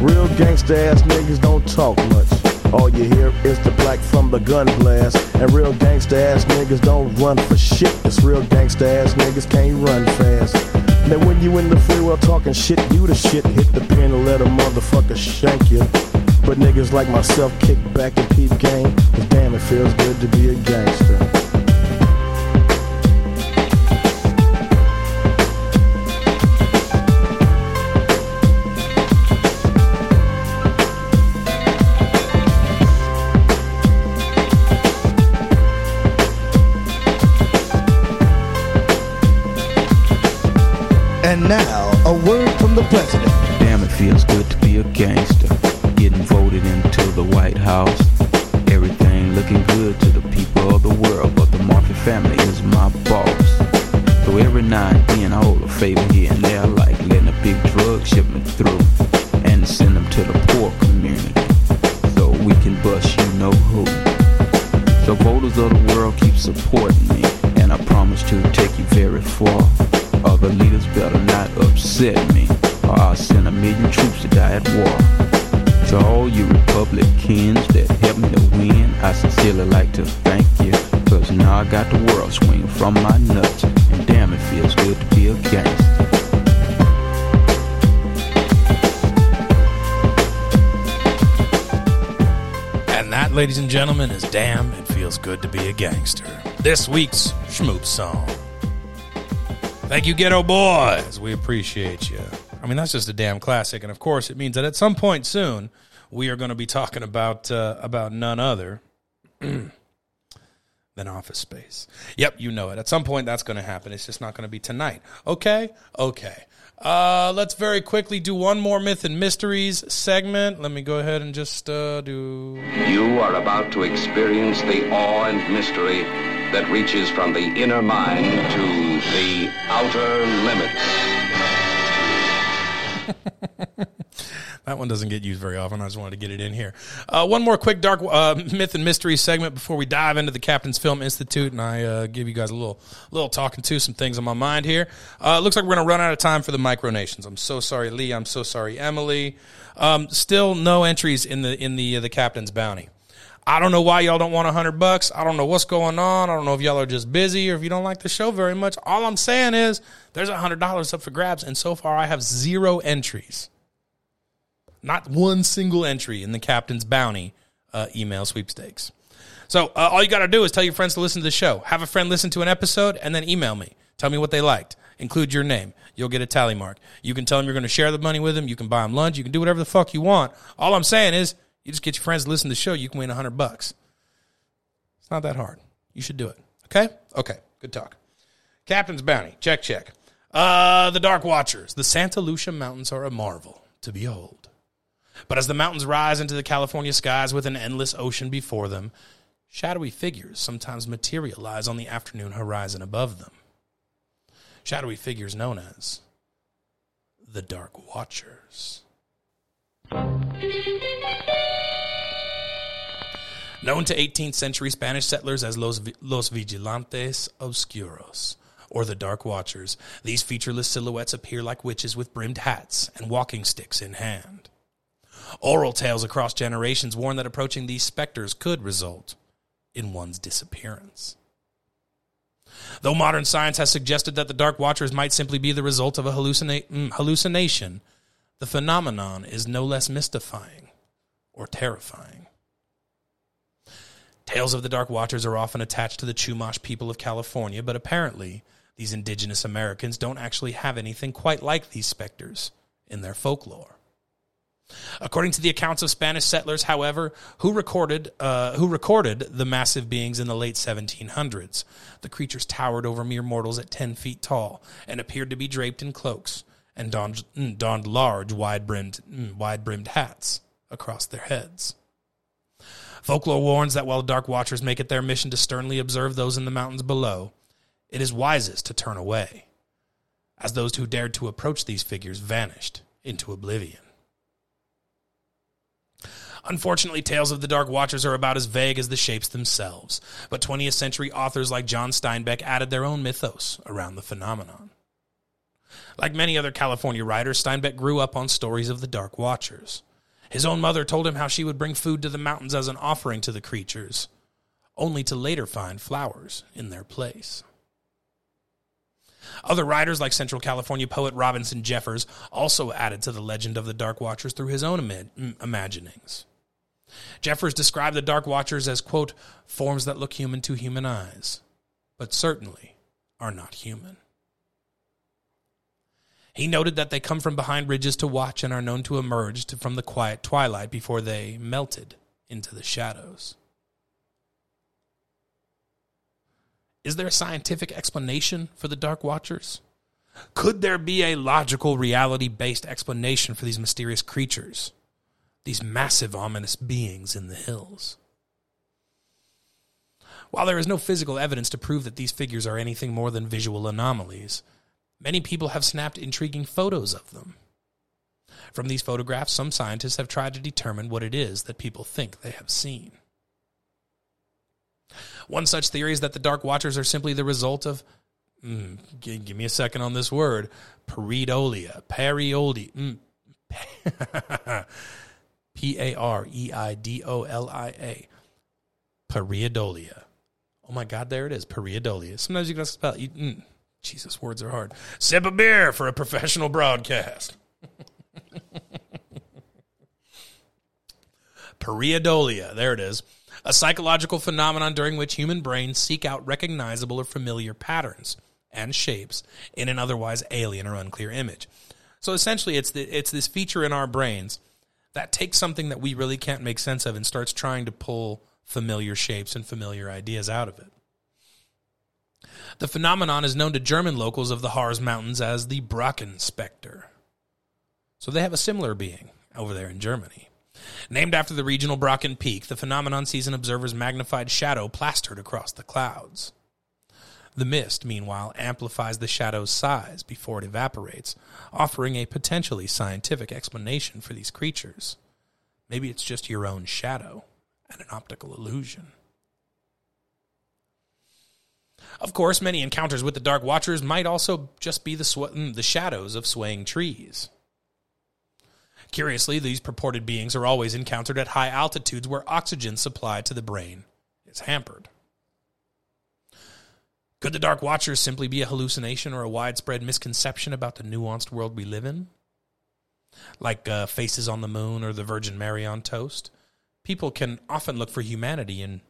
[SPEAKER 8] Real gangsta ass niggas don't talk much. All you hear is the black from the gun blast. And real gangsta ass niggas don't run for shit. Cause real gangsta ass niggas can't run fast. Now when you in the free world talking shit, you the shit. Hit the pin and let a motherfucker shank you. But niggas like myself kick back and peep game. Cause damn, it feels good to be a gangster.
[SPEAKER 10] And now, a word from the president.
[SPEAKER 11] Damn, it feels good to be a gangster. Getting voted into the White House. Everything looking good to the people of the world, but the Murphy family is my boss. So every now and then I hold a favor here and there, like letting a big drug shipment through and send them to the poor community. So we can bust you know who. So voters of the world keep supporting me, and I promise to take you very far. Upset me, or I'll send a million troops to die at war. To all you Republicans that helped me to win, I sincerely like to thank you. Cause now I got the world swinging from my nuts. And damn, it feels good to be a gangster.
[SPEAKER 1] And that, ladies and gentlemen, is Damn, It Feels Good to Be a Gangster. This week's Schmoop song. Thank you, Geto Boys. We appreciate you. I mean, that's just a damn classic. And of course, it means that at some point soon, we are going to be talking about, uh, about none other than Office Space. Yep, you know it. At some point, that's going to happen. It's just not going to be tonight. Okay? Okay. Uh, let's very quickly do one more myth and mysteries segment. Let me go ahead and just uh, do.
[SPEAKER 3] You are about to experience the awe and mystery that reaches from the inner mind to the outer limits.
[SPEAKER 1] That one doesn't get used very often. I just wanted to get it in here. Uh, one more quick dark uh, myth and mystery segment before we dive into the Captain's Film Institute, and I uh, give you guys a little little talking to some things on my mind here. Uh, looks like we're going to run out of time for the micronations. I'm so sorry, Lee. I'm so sorry, Emily. Um, still no entries in the in the uh, the Captain's Bounty. I don't know why y'all don't want a hundred bucks. I don't know what's going on. I don't know if y'all are just busy or if you don't like the show very much. All I'm saying is there's a hundred dollars up for grabs, and so far I have zero entries. Not one single entry in the captain's bounty uh, email sweepstakes. So uh, all you got to do is tell your friends to listen to the show. Have a friend listen to an episode and then email me. Tell me what they liked. Include your name. You'll get a tally mark. You can tell them you're going to share the money with them. You can buy them lunch. You can do whatever the fuck you want. All I'm saying is you just get your friends to listen to the show. You can win a hundred bucks. It's not that hard. You should do it. Okay? Okay. Good talk. Captain's Bounty. Check, check. Uh, the Dark Watchers. The Santa Lucia Mountains are a marvel to behold. But as the mountains rise into the California skies with an endless ocean before them, shadowy figures sometimes materialize on the afternoon horizon above them. Shadowy figures known as the Dark Watchers. Known to 18th century Spanish settlers as Los, Los Vigilantes Obscuros, or the Dark Watchers, these featureless silhouettes appear like witches with brimmed hats and walking sticks in hand. Oral tales across generations warn that approaching these specters could result in one's disappearance. Though modern science has suggested that the Dark Watchers might simply be the result of a hallucina- mm, hallucination, the phenomenon is no less mystifying or terrifying. Tales of the Dark Watchers are often attached to the Chumash people of California, but apparently these indigenous Americans don't actually have anything quite like these specters in their folklore. According to the accounts of Spanish settlers, however, who recorded uh, who recorded the massive beings in the late 1700s, the creatures towered over mere mortals at 10 feet tall and appeared to be draped in cloaks and donned, mm, donned large, wide brimmed mm, wide brimmed hats across their heads. Folklore warns that while dark watchers make it their mission to sternly observe those in the mountains below, it is wisest to turn away, as those who dared to approach these figures vanished into oblivion. Unfortunately, tales of the Dark Watchers are about as vague as the shapes themselves, but 20th century authors like John Steinbeck added their own mythos around the phenomenon. Like many other California writers, Steinbeck grew up on stories of the Dark Watchers. His own mother told him how she would bring food to the mountains as an offering to the creatures, only to later find flowers in their place. Other writers, like Central California poet Robinson Jeffers, also added to the legend of the Dark Watchers through his own ima- imaginings. Jeffers described the Dark Watchers as, quote, forms that look human to human eyes, but certainly are not human. He noted that they come from behind ridges to watch and are known to emerge to, from the quiet twilight before they melted into the shadows. Is there a scientific explanation for the Dark Watchers? Could there be a logical, reality based explanation for these mysterious creatures? these massive, ominous beings in the hills. While there is no physical evidence to prove that these figures are anything more than visual anomalies, many people have snapped intriguing photos of them. From these photographs, some scientists have tried to determine what it is that people think they have seen. One such theory is that the Dark Watchers are simply the result of, mm, give, give, me a second on this word, pareidolia, pareidolia, mm, P A R E I D O L I A. Pareidolia. Oh my God, there it is. Pareidolia. Sometimes you gotta spell. You, mm, Jesus, words are hard. Sip a beer for a professional broadcast. Pareidolia. There it is. A psychological phenomenon during which human brains seek out recognizable or familiar patterns and shapes in an otherwise alien or unclear image. So essentially, it's the, it's this feature in our brains that takes something that we really can't make sense of and starts trying to pull familiar shapes and familiar ideas out of it. The phenomenon is known to German locals of the Harz Mountains as the Brocken Spectre. So they have a similar being over there in Germany. Named after the regional Brocken Peak, the phenomenon sees an observer's magnified shadow plastered across the clouds. The mist, meanwhile, amplifies the shadow's size before it evaporates, offering a potentially scientific explanation for these creatures. Maybe it's just your own shadow and an optical illusion. Of course, many encounters with the Dark Watchers might also just be the, sw- mm, the shadows of swaying trees. Curiously, these purported beings are always encountered at high altitudes where oxygen supply to the brain is hampered. Could the Dark Watchers simply be a hallucination or a widespread misconception about the nuanced world we live in? Like uh, Faces on the Moon or the Virgin Mary on toast, people can often look for humanity in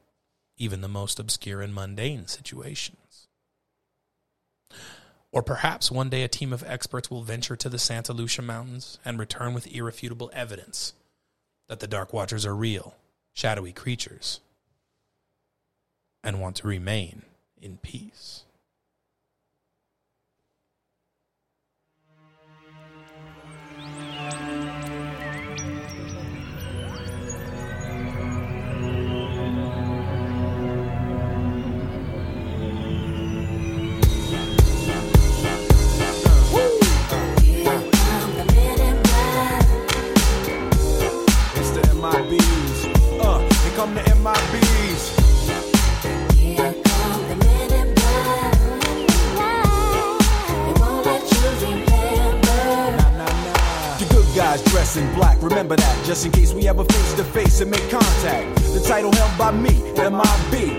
[SPEAKER 1] even the most obscure and mundane situations. Or perhaps one day a team of experts will venture to the Santa Lucia Mountains and return with irrefutable evidence that the Dark Watchers are real, shadowy creatures and want to remain in peace.
[SPEAKER 12] Come the MIBs. Guys dress in black, remember that, just in case we ever face to face and make contact. The title held by me, MIB,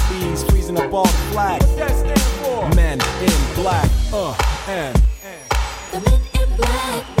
[SPEAKER 12] MIBs freezing up all the flag. What that stand for? Men in black. Uh, and.
[SPEAKER 13] The men in black.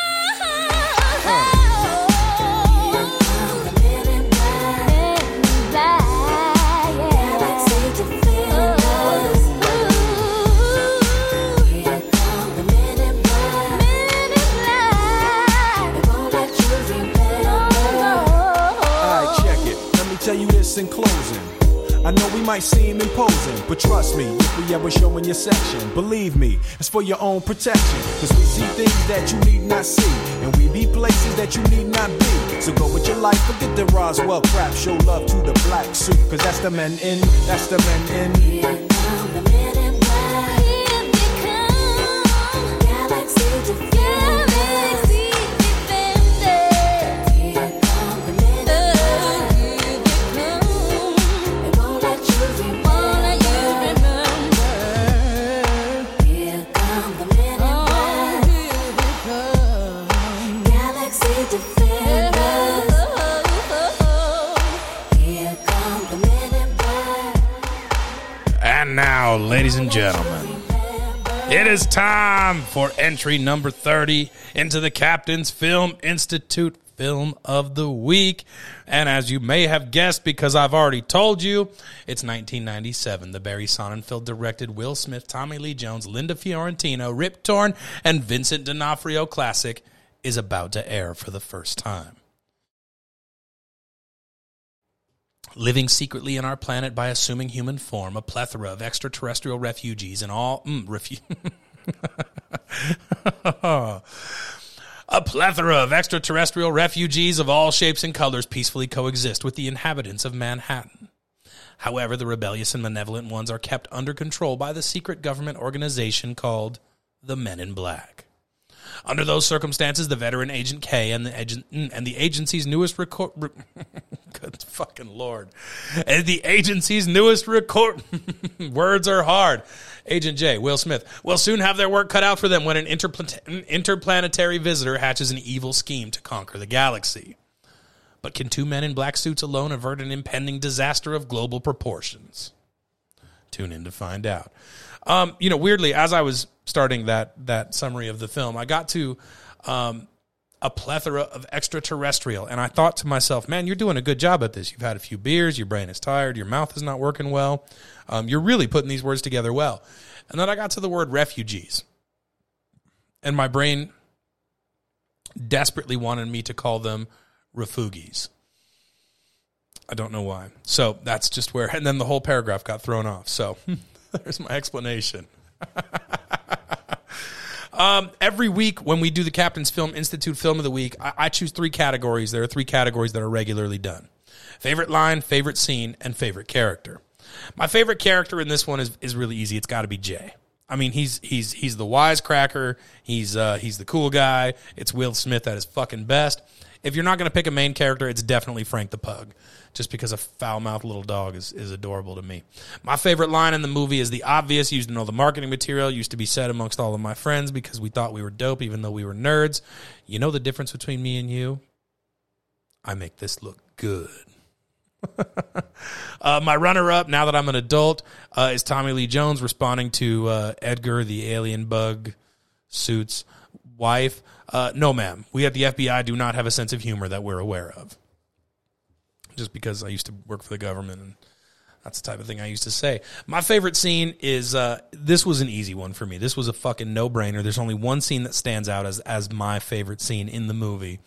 [SPEAKER 12] This in closing. I know we might seem imposing, but trust me, if we ever show in your section, believe me, it's for your own protection. Cause we see things that you need not see, and we be places that you need not be. So go with your life, forget the Roswell crap, show love to the black suit Cause that's the men in, that's the men in.
[SPEAKER 1] Now, ladies and gentlemen, it is time for entry number 30 into the Captain's Film Institute Film of the Week. And as you may have guessed, because I've already told you, it's 1997. The Barry Sonnenfeld directed Will Smith, Tommy Lee Jones, Linda Fiorentino, Rip Torn, and Vincent D'Onofrio classic is about to air for the first time. Living secretly in our planet by assuming human form, a plethora of extraterrestrial refugees and all mm, refu- a plethora of extraterrestrial refugees of all shapes and colors peacefully coexist with the inhabitants of Manhattan. However, the rebellious and malevolent ones are kept under control by the secret government organization called the Men in Black. Under those circumstances, the veteran Agent K and the agent mm, and the agency's newest record, re- good fucking lord, and the agency's newest record words are hard. Agent J, Will Smith, will soon have their work cut out for them when an interplan- interplanetary visitor hatches an evil scheme to conquer the galaxy. But can two men in black suits alone avert an impending disaster of global proportions? Tune in to find out. Um, you know, weirdly, as I was starting that that summary of the film, I got to um, a plethora of extraterrestrial, and I thought to myself, "Man, you're doing a good job at this. You've had a few beers, your brain is tired, your mouth is not working well. Um, you're really putting these words together well." And then I got to the word refugees, and my brain desperately wanted me to call them refugees. I don't know why. So that's just where, and then the whole paragraph got thrown off. So there's my explanation. um, every week when we do the Captain's Film Institute Film of the Week, I, I choose three categories. There are three categories that are regularly done favorite line, favorite scene, and favorite character. My favorite character in this one is, is really easy. It's got to be Jay. I mean, he's he's he's the wisecracker. He's uh, he's the cool guy. It's Will Smith at his fucking best. If you're not going to pick a main character, it's definitely Frank the Pug, just because a foul mouthed little dog is, is adorable to me. My favorite line in the movie is the obvious, used in all the marketing material, used to be said amongst all of my friends because we thought we were dope, even though we were nerds. You know the difference between me and you? I make this look good. uh, my runner up, now that I'm an adult, uh, is Tommy Lee Jones responding to uh, Edgar, the alien bug suit's wife. Uh, no, ma'am. We at the FBI do not have a sense of humor that we're aware of. Just because I used to work for the government and that's the type of thing I used to say. My favorite scene is uh, this was an easy one for me. This was a fucking no brainer. There's only one scene that stands out as as my favorite scene in the movie.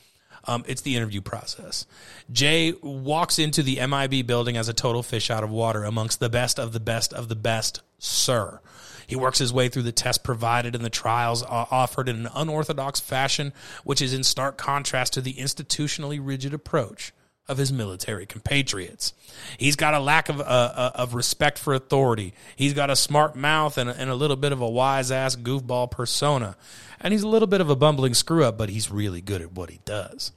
[SPEAKER 1] Um, it's the interview process. Jay walks into the MIB building as a total fish out of water amongst the best of the best of the best, sir. He works his way through the tests provided and the trials uh, offered in an unorthodox fashion, which is in stark contrast to the institutionally rigid approach of his military compatriots. He's got a lack of uh, uh, of respect for authority. He's got a smart mouth and and a little bit of a wise ass goofball persona, and he's a little bit of a bumbling screw up, but he's really good at what he does.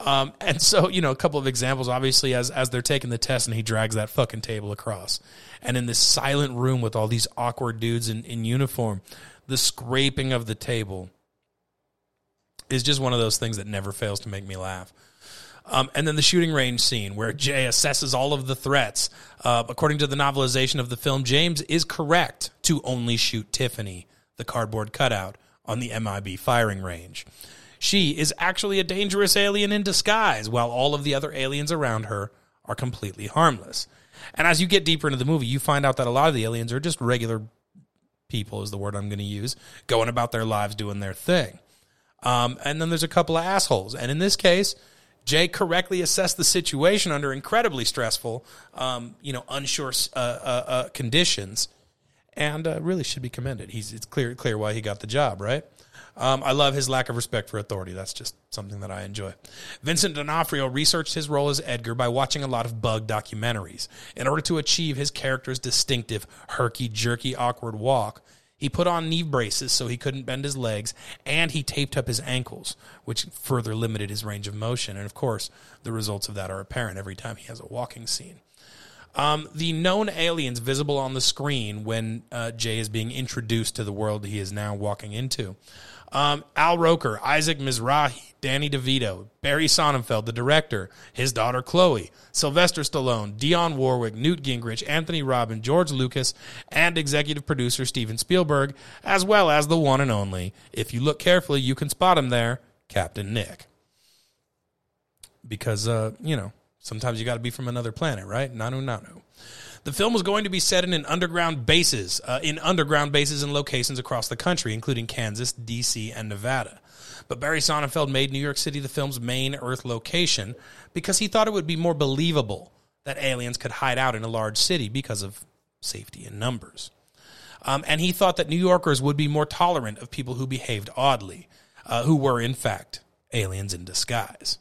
[SPEAKER 1] Um, and so, you know, a couple of examples, obviously, as as they're taking the test, and he drags that fucking table across, and in this silent room with all these awkward dudes in, in uniform, the scraping of the table is just one of those things that never fails to make me laugh. Um, and then the shooting range scene where Jay assesses all of the threats. Uh, according to the novelization of the film, James is correct to only shoot Tiffany, the cardboard cutout, on the MIB firing range. She is actually a dangerous alien in disguise, while all of the other aliens around her are completely harmless. And as you get deeper into the movie, you find out that a lot of the aliens are just regular people, is the word I'm going to use, going about their lives doing their thing. Um, and then there's a couple of assholes. And in this case, Jay correctly assessed the situation under incredibly stressful, um, you know, unsure uh, uh, uh, conditions, and uh, really should be commended. He's it's clear clear why he got the job, right? Um, I love his lack of respect for authority. That's just something that I enjoy. Vincent D'Onofrio researched his role as Edgar by watching a lot of bug documentaries. In order to achieve his character's distinctive, herky jerky, awkward walk, he put on knee braces so he couldn't bend his legs, and he taped up his ankles, which further limited his range of motion. And of course, the results of that are apparent every time he has a walking scene. Um, the known aliens visible on the screen when uh, Jay is being introduced to the world he is now walking into. Um, Al Roker, Isaac Mizrahi, Danny DeVito, Barry Sonnenfeld, the director, his daughter Chloe, Sylvester Stallone, Dionne Warwick, Newt Gingrich, Anthony Robin, George Lucas, and executive producer Steven Spielberg, as well as the one and only, if you look carefully, you can spot him there, Captain Nick. Because, uh, you know, sometimes you got to be from another planet, right? Nanu Nanu. The film was going to be set in an underground bases, uh, in underground bases and locations across the country, including Kansas, D.C., and Nevada. But Barry Sonnenfeld made New York City the film's main Earth location because he thought it would be more believable that aliens could hide out in a large city because of safety in numbers. Um, and he thought that New Yorkers would be more tolerant of people who behaved oddly, uh, who were, in fact, aliens in disguise.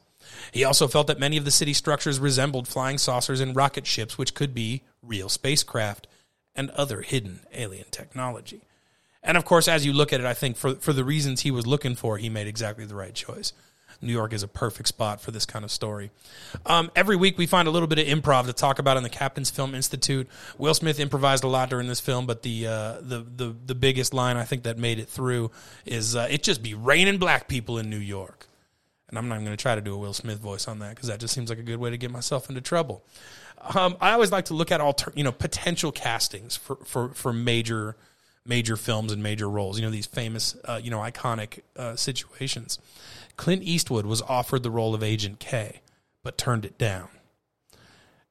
[SPEAKER 1] He also felt that many of the city structures resembled flying saucers and rocket ships, which could be real spacecraft and other hidden alien technology. And of course, as you look at it, I think for, for the reasons he was looking for, he made exactly the right choice. New York is a perfect spot for this kind of story. Um, every week we find a little bit of improv to talk about in the Captain's Film Institute. Will Smith improvised a lot during this film, but the uh, the, the the biggest line I think that made it through is uh, "It just be raining black people in New York." And I'm not even going to try to do a Will Smith voice on that because that just seems like a good way to get myself into trouble. Um, I always like to look at alter, you know, potential castings for, for, for major major films and major roles. You know, these famous, uh, you know, iconic uh, situations. Clint Eastwood was offered the role of Agent K, but turned it down.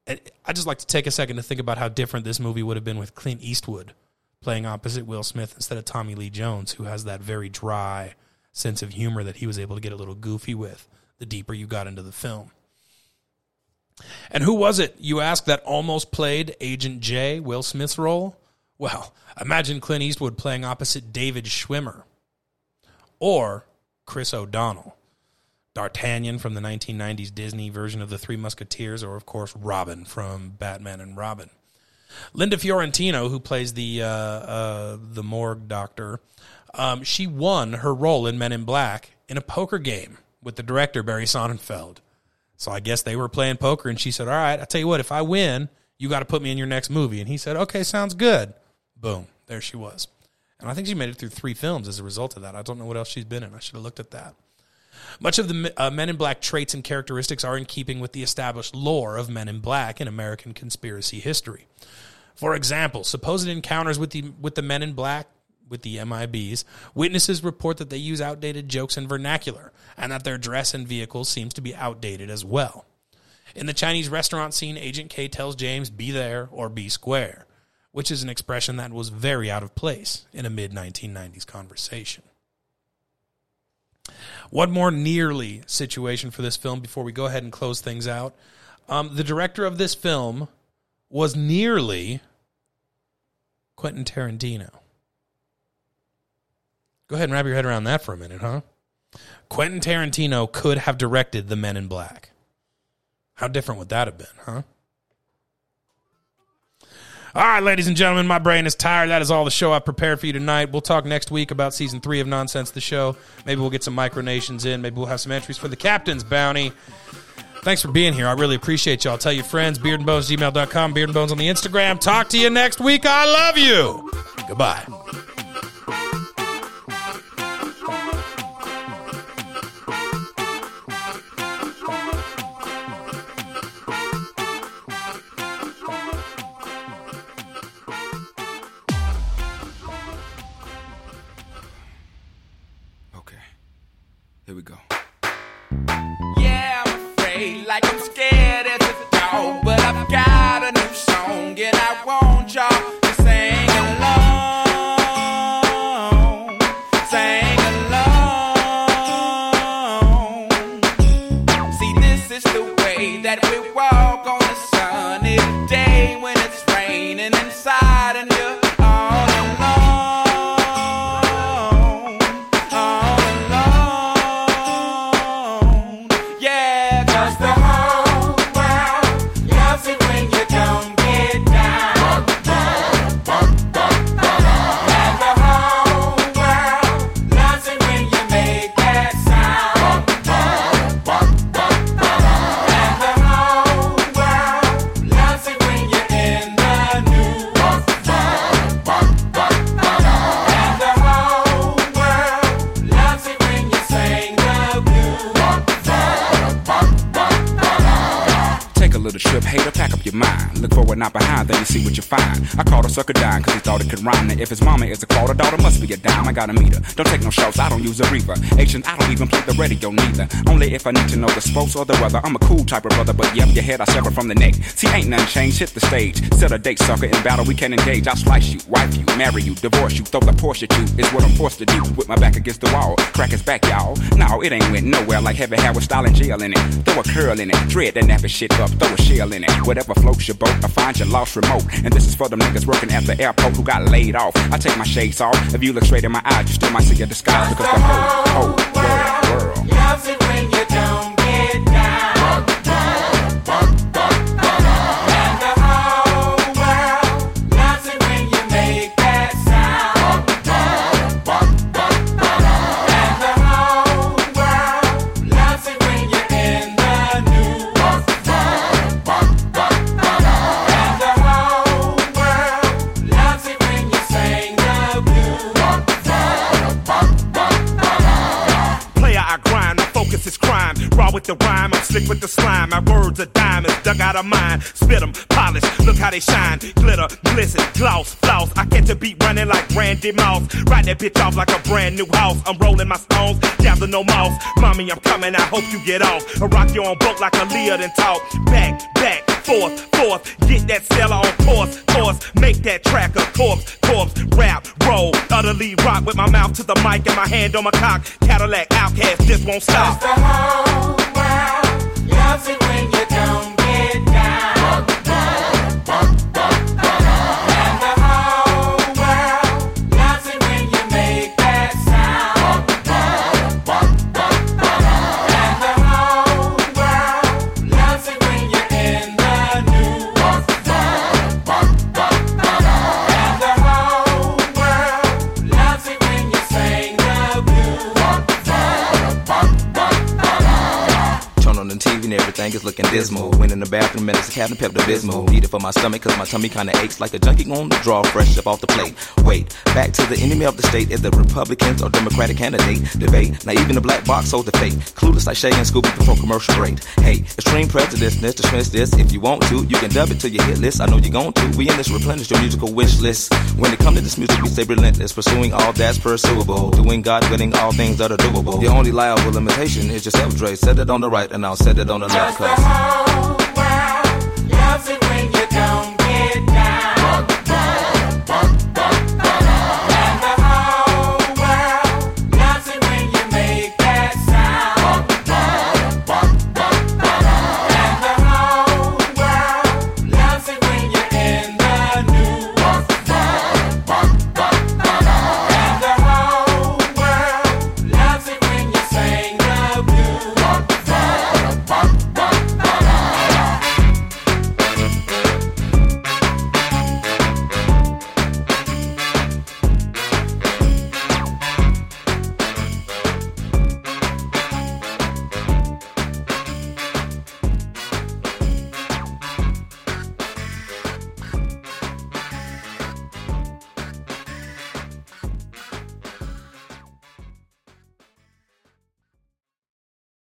[SPEAKER 1] And I just like to take a second to think about how different this movie would have been with Clint Eastwood playing opposite Will Smith instead of Tommy Lee Jones, who has that very dry sense of humor that he was able to get a little goofy with the deeper you got into the film. And who was it, you ask, that almost played Agent J, Will Smith's role? Well, imagine Clint Eastwood playing opposite David Schwimmer or Chris O'Donnell. D'Artagnan from the 1990s Disney version of The Three Musketeers, or of course Robin from Batman and Robin. Linda Fiorentino, who plays the uh, uh, the morgue doctor, um, she won her role in Men in Black in a poker game with the director Barry Sonnenfeld. So I guess they were playing poker, and she said, "All right, I tell you what, if I win, you got to put me in your next movie." And he said, "Okay, sounds good." Boom, there she was. And I think she made it through three films as a result of that. I don't know what else she's been in. I should have looked at that. Much of the uh, Men in Black traits and characteristics are in keeping with the established lore of Men in Black in American conspiracy history. For example, supposed encounters with the with the Men in Black with the MIBs, witnesses report that they use outdated jokes and vernacular, and that their dress and vehicles seems to be outdated as well. In the Chinese restaurant scene, Agent K tells James, be there or be square, which is an expression that was very out of place in a mid 1990s conversation. One more nearly situation for this film before we go ahead and close things out. Um, the director of this film was nearly Quentin Tarantino. Go ahead and wrap your head around that for a minute, huh? Quentin Tarantino could have directed The Men in Black. How different would that have been, huh? All right, ladies and gentlemen, my brain is tired. That is all the show I've prepared for you tonight. We'll talk next week about season three of Nonsense the Show. Maybe we'll get some micronations in. Maybe we'll have some entries for the captain's bounty. Thanks for being here. I really appreciate y'all. Tell your friends, beardandbones.gmail.com, beard and bones on the Instagram. Talk to you next week. I love you. Goodbye.
[SPEAKER 13] And
[SPEAKER 14] be a dime. I got a meter. Don't take no shots, I don't use a reaver. Asian, I don't even play the radio neither. Only if I need to know the sports or the weather. I'm a cool type of brother, but yep, your head I sever from the neck. See, ain't nothing changed, hit the stage. Set a date, sucker, in battle we can engage. I'll slice you, wipe you, marry you, divorce you, throw the Porsche at you. Is what I'm forced to do with my back against the wall. Crack his back, y'all. No, it ain't went nowhere like heavy hair with style and jail in it. Throw a curl in it, dread that nappy shit up, throw a shell in it. Whatever floats your boat, I find your lost remote. And this is for them niggas working at the airport who got laid off. I take my shades off. If you look straight in my eyes, you still might see a disguise because the oh, whole,
[SPEAKER 13] whole world, world.
[SPEAKER 6] Shine. Glitter, glisten, gloss, floss. I catch a beat running like Randy Moss. Ride that bitch off like a brand new house. I'm rolling my stones, down no mouse. Mommy, I'm coming, I hope you get off. I rock you on boat like a Leah and talk. Back, back, forth, forth. Get that seller on course, course. Make that track a corpse, corpse. Rap, roll, utterly rock with my mouth to the mic and my hand on my cock. Cadillac OutKast just won't stop.
[SPEAKER 13] The whole world loves it when you
[SPEAKER 15] everything is looking dismal. Went in the bathroom and it's a Captain Pepto Bismol. Need it for my stomach cause my tummy kinda aches like a junkie on the draw fresh up off the plate. Wait, back to the enemy of the state is the Republicans or Democratic candidate debate. Now even the black box holds the fate. Clueless like Shay and Scooby before commercial break. Hey, extreme prejudice, dismiss this. If you want to, you can dub it to your hit list. I know you're going to. We in this replenish your musical wish list. When it comes to this music, we stay relentless, pursuing all that's pursuable. Doing God winning all things that are doable. The only liable limitation is yourself, Dre. Set it on the right and I'll set it on the left.
[SPEAKER 13] The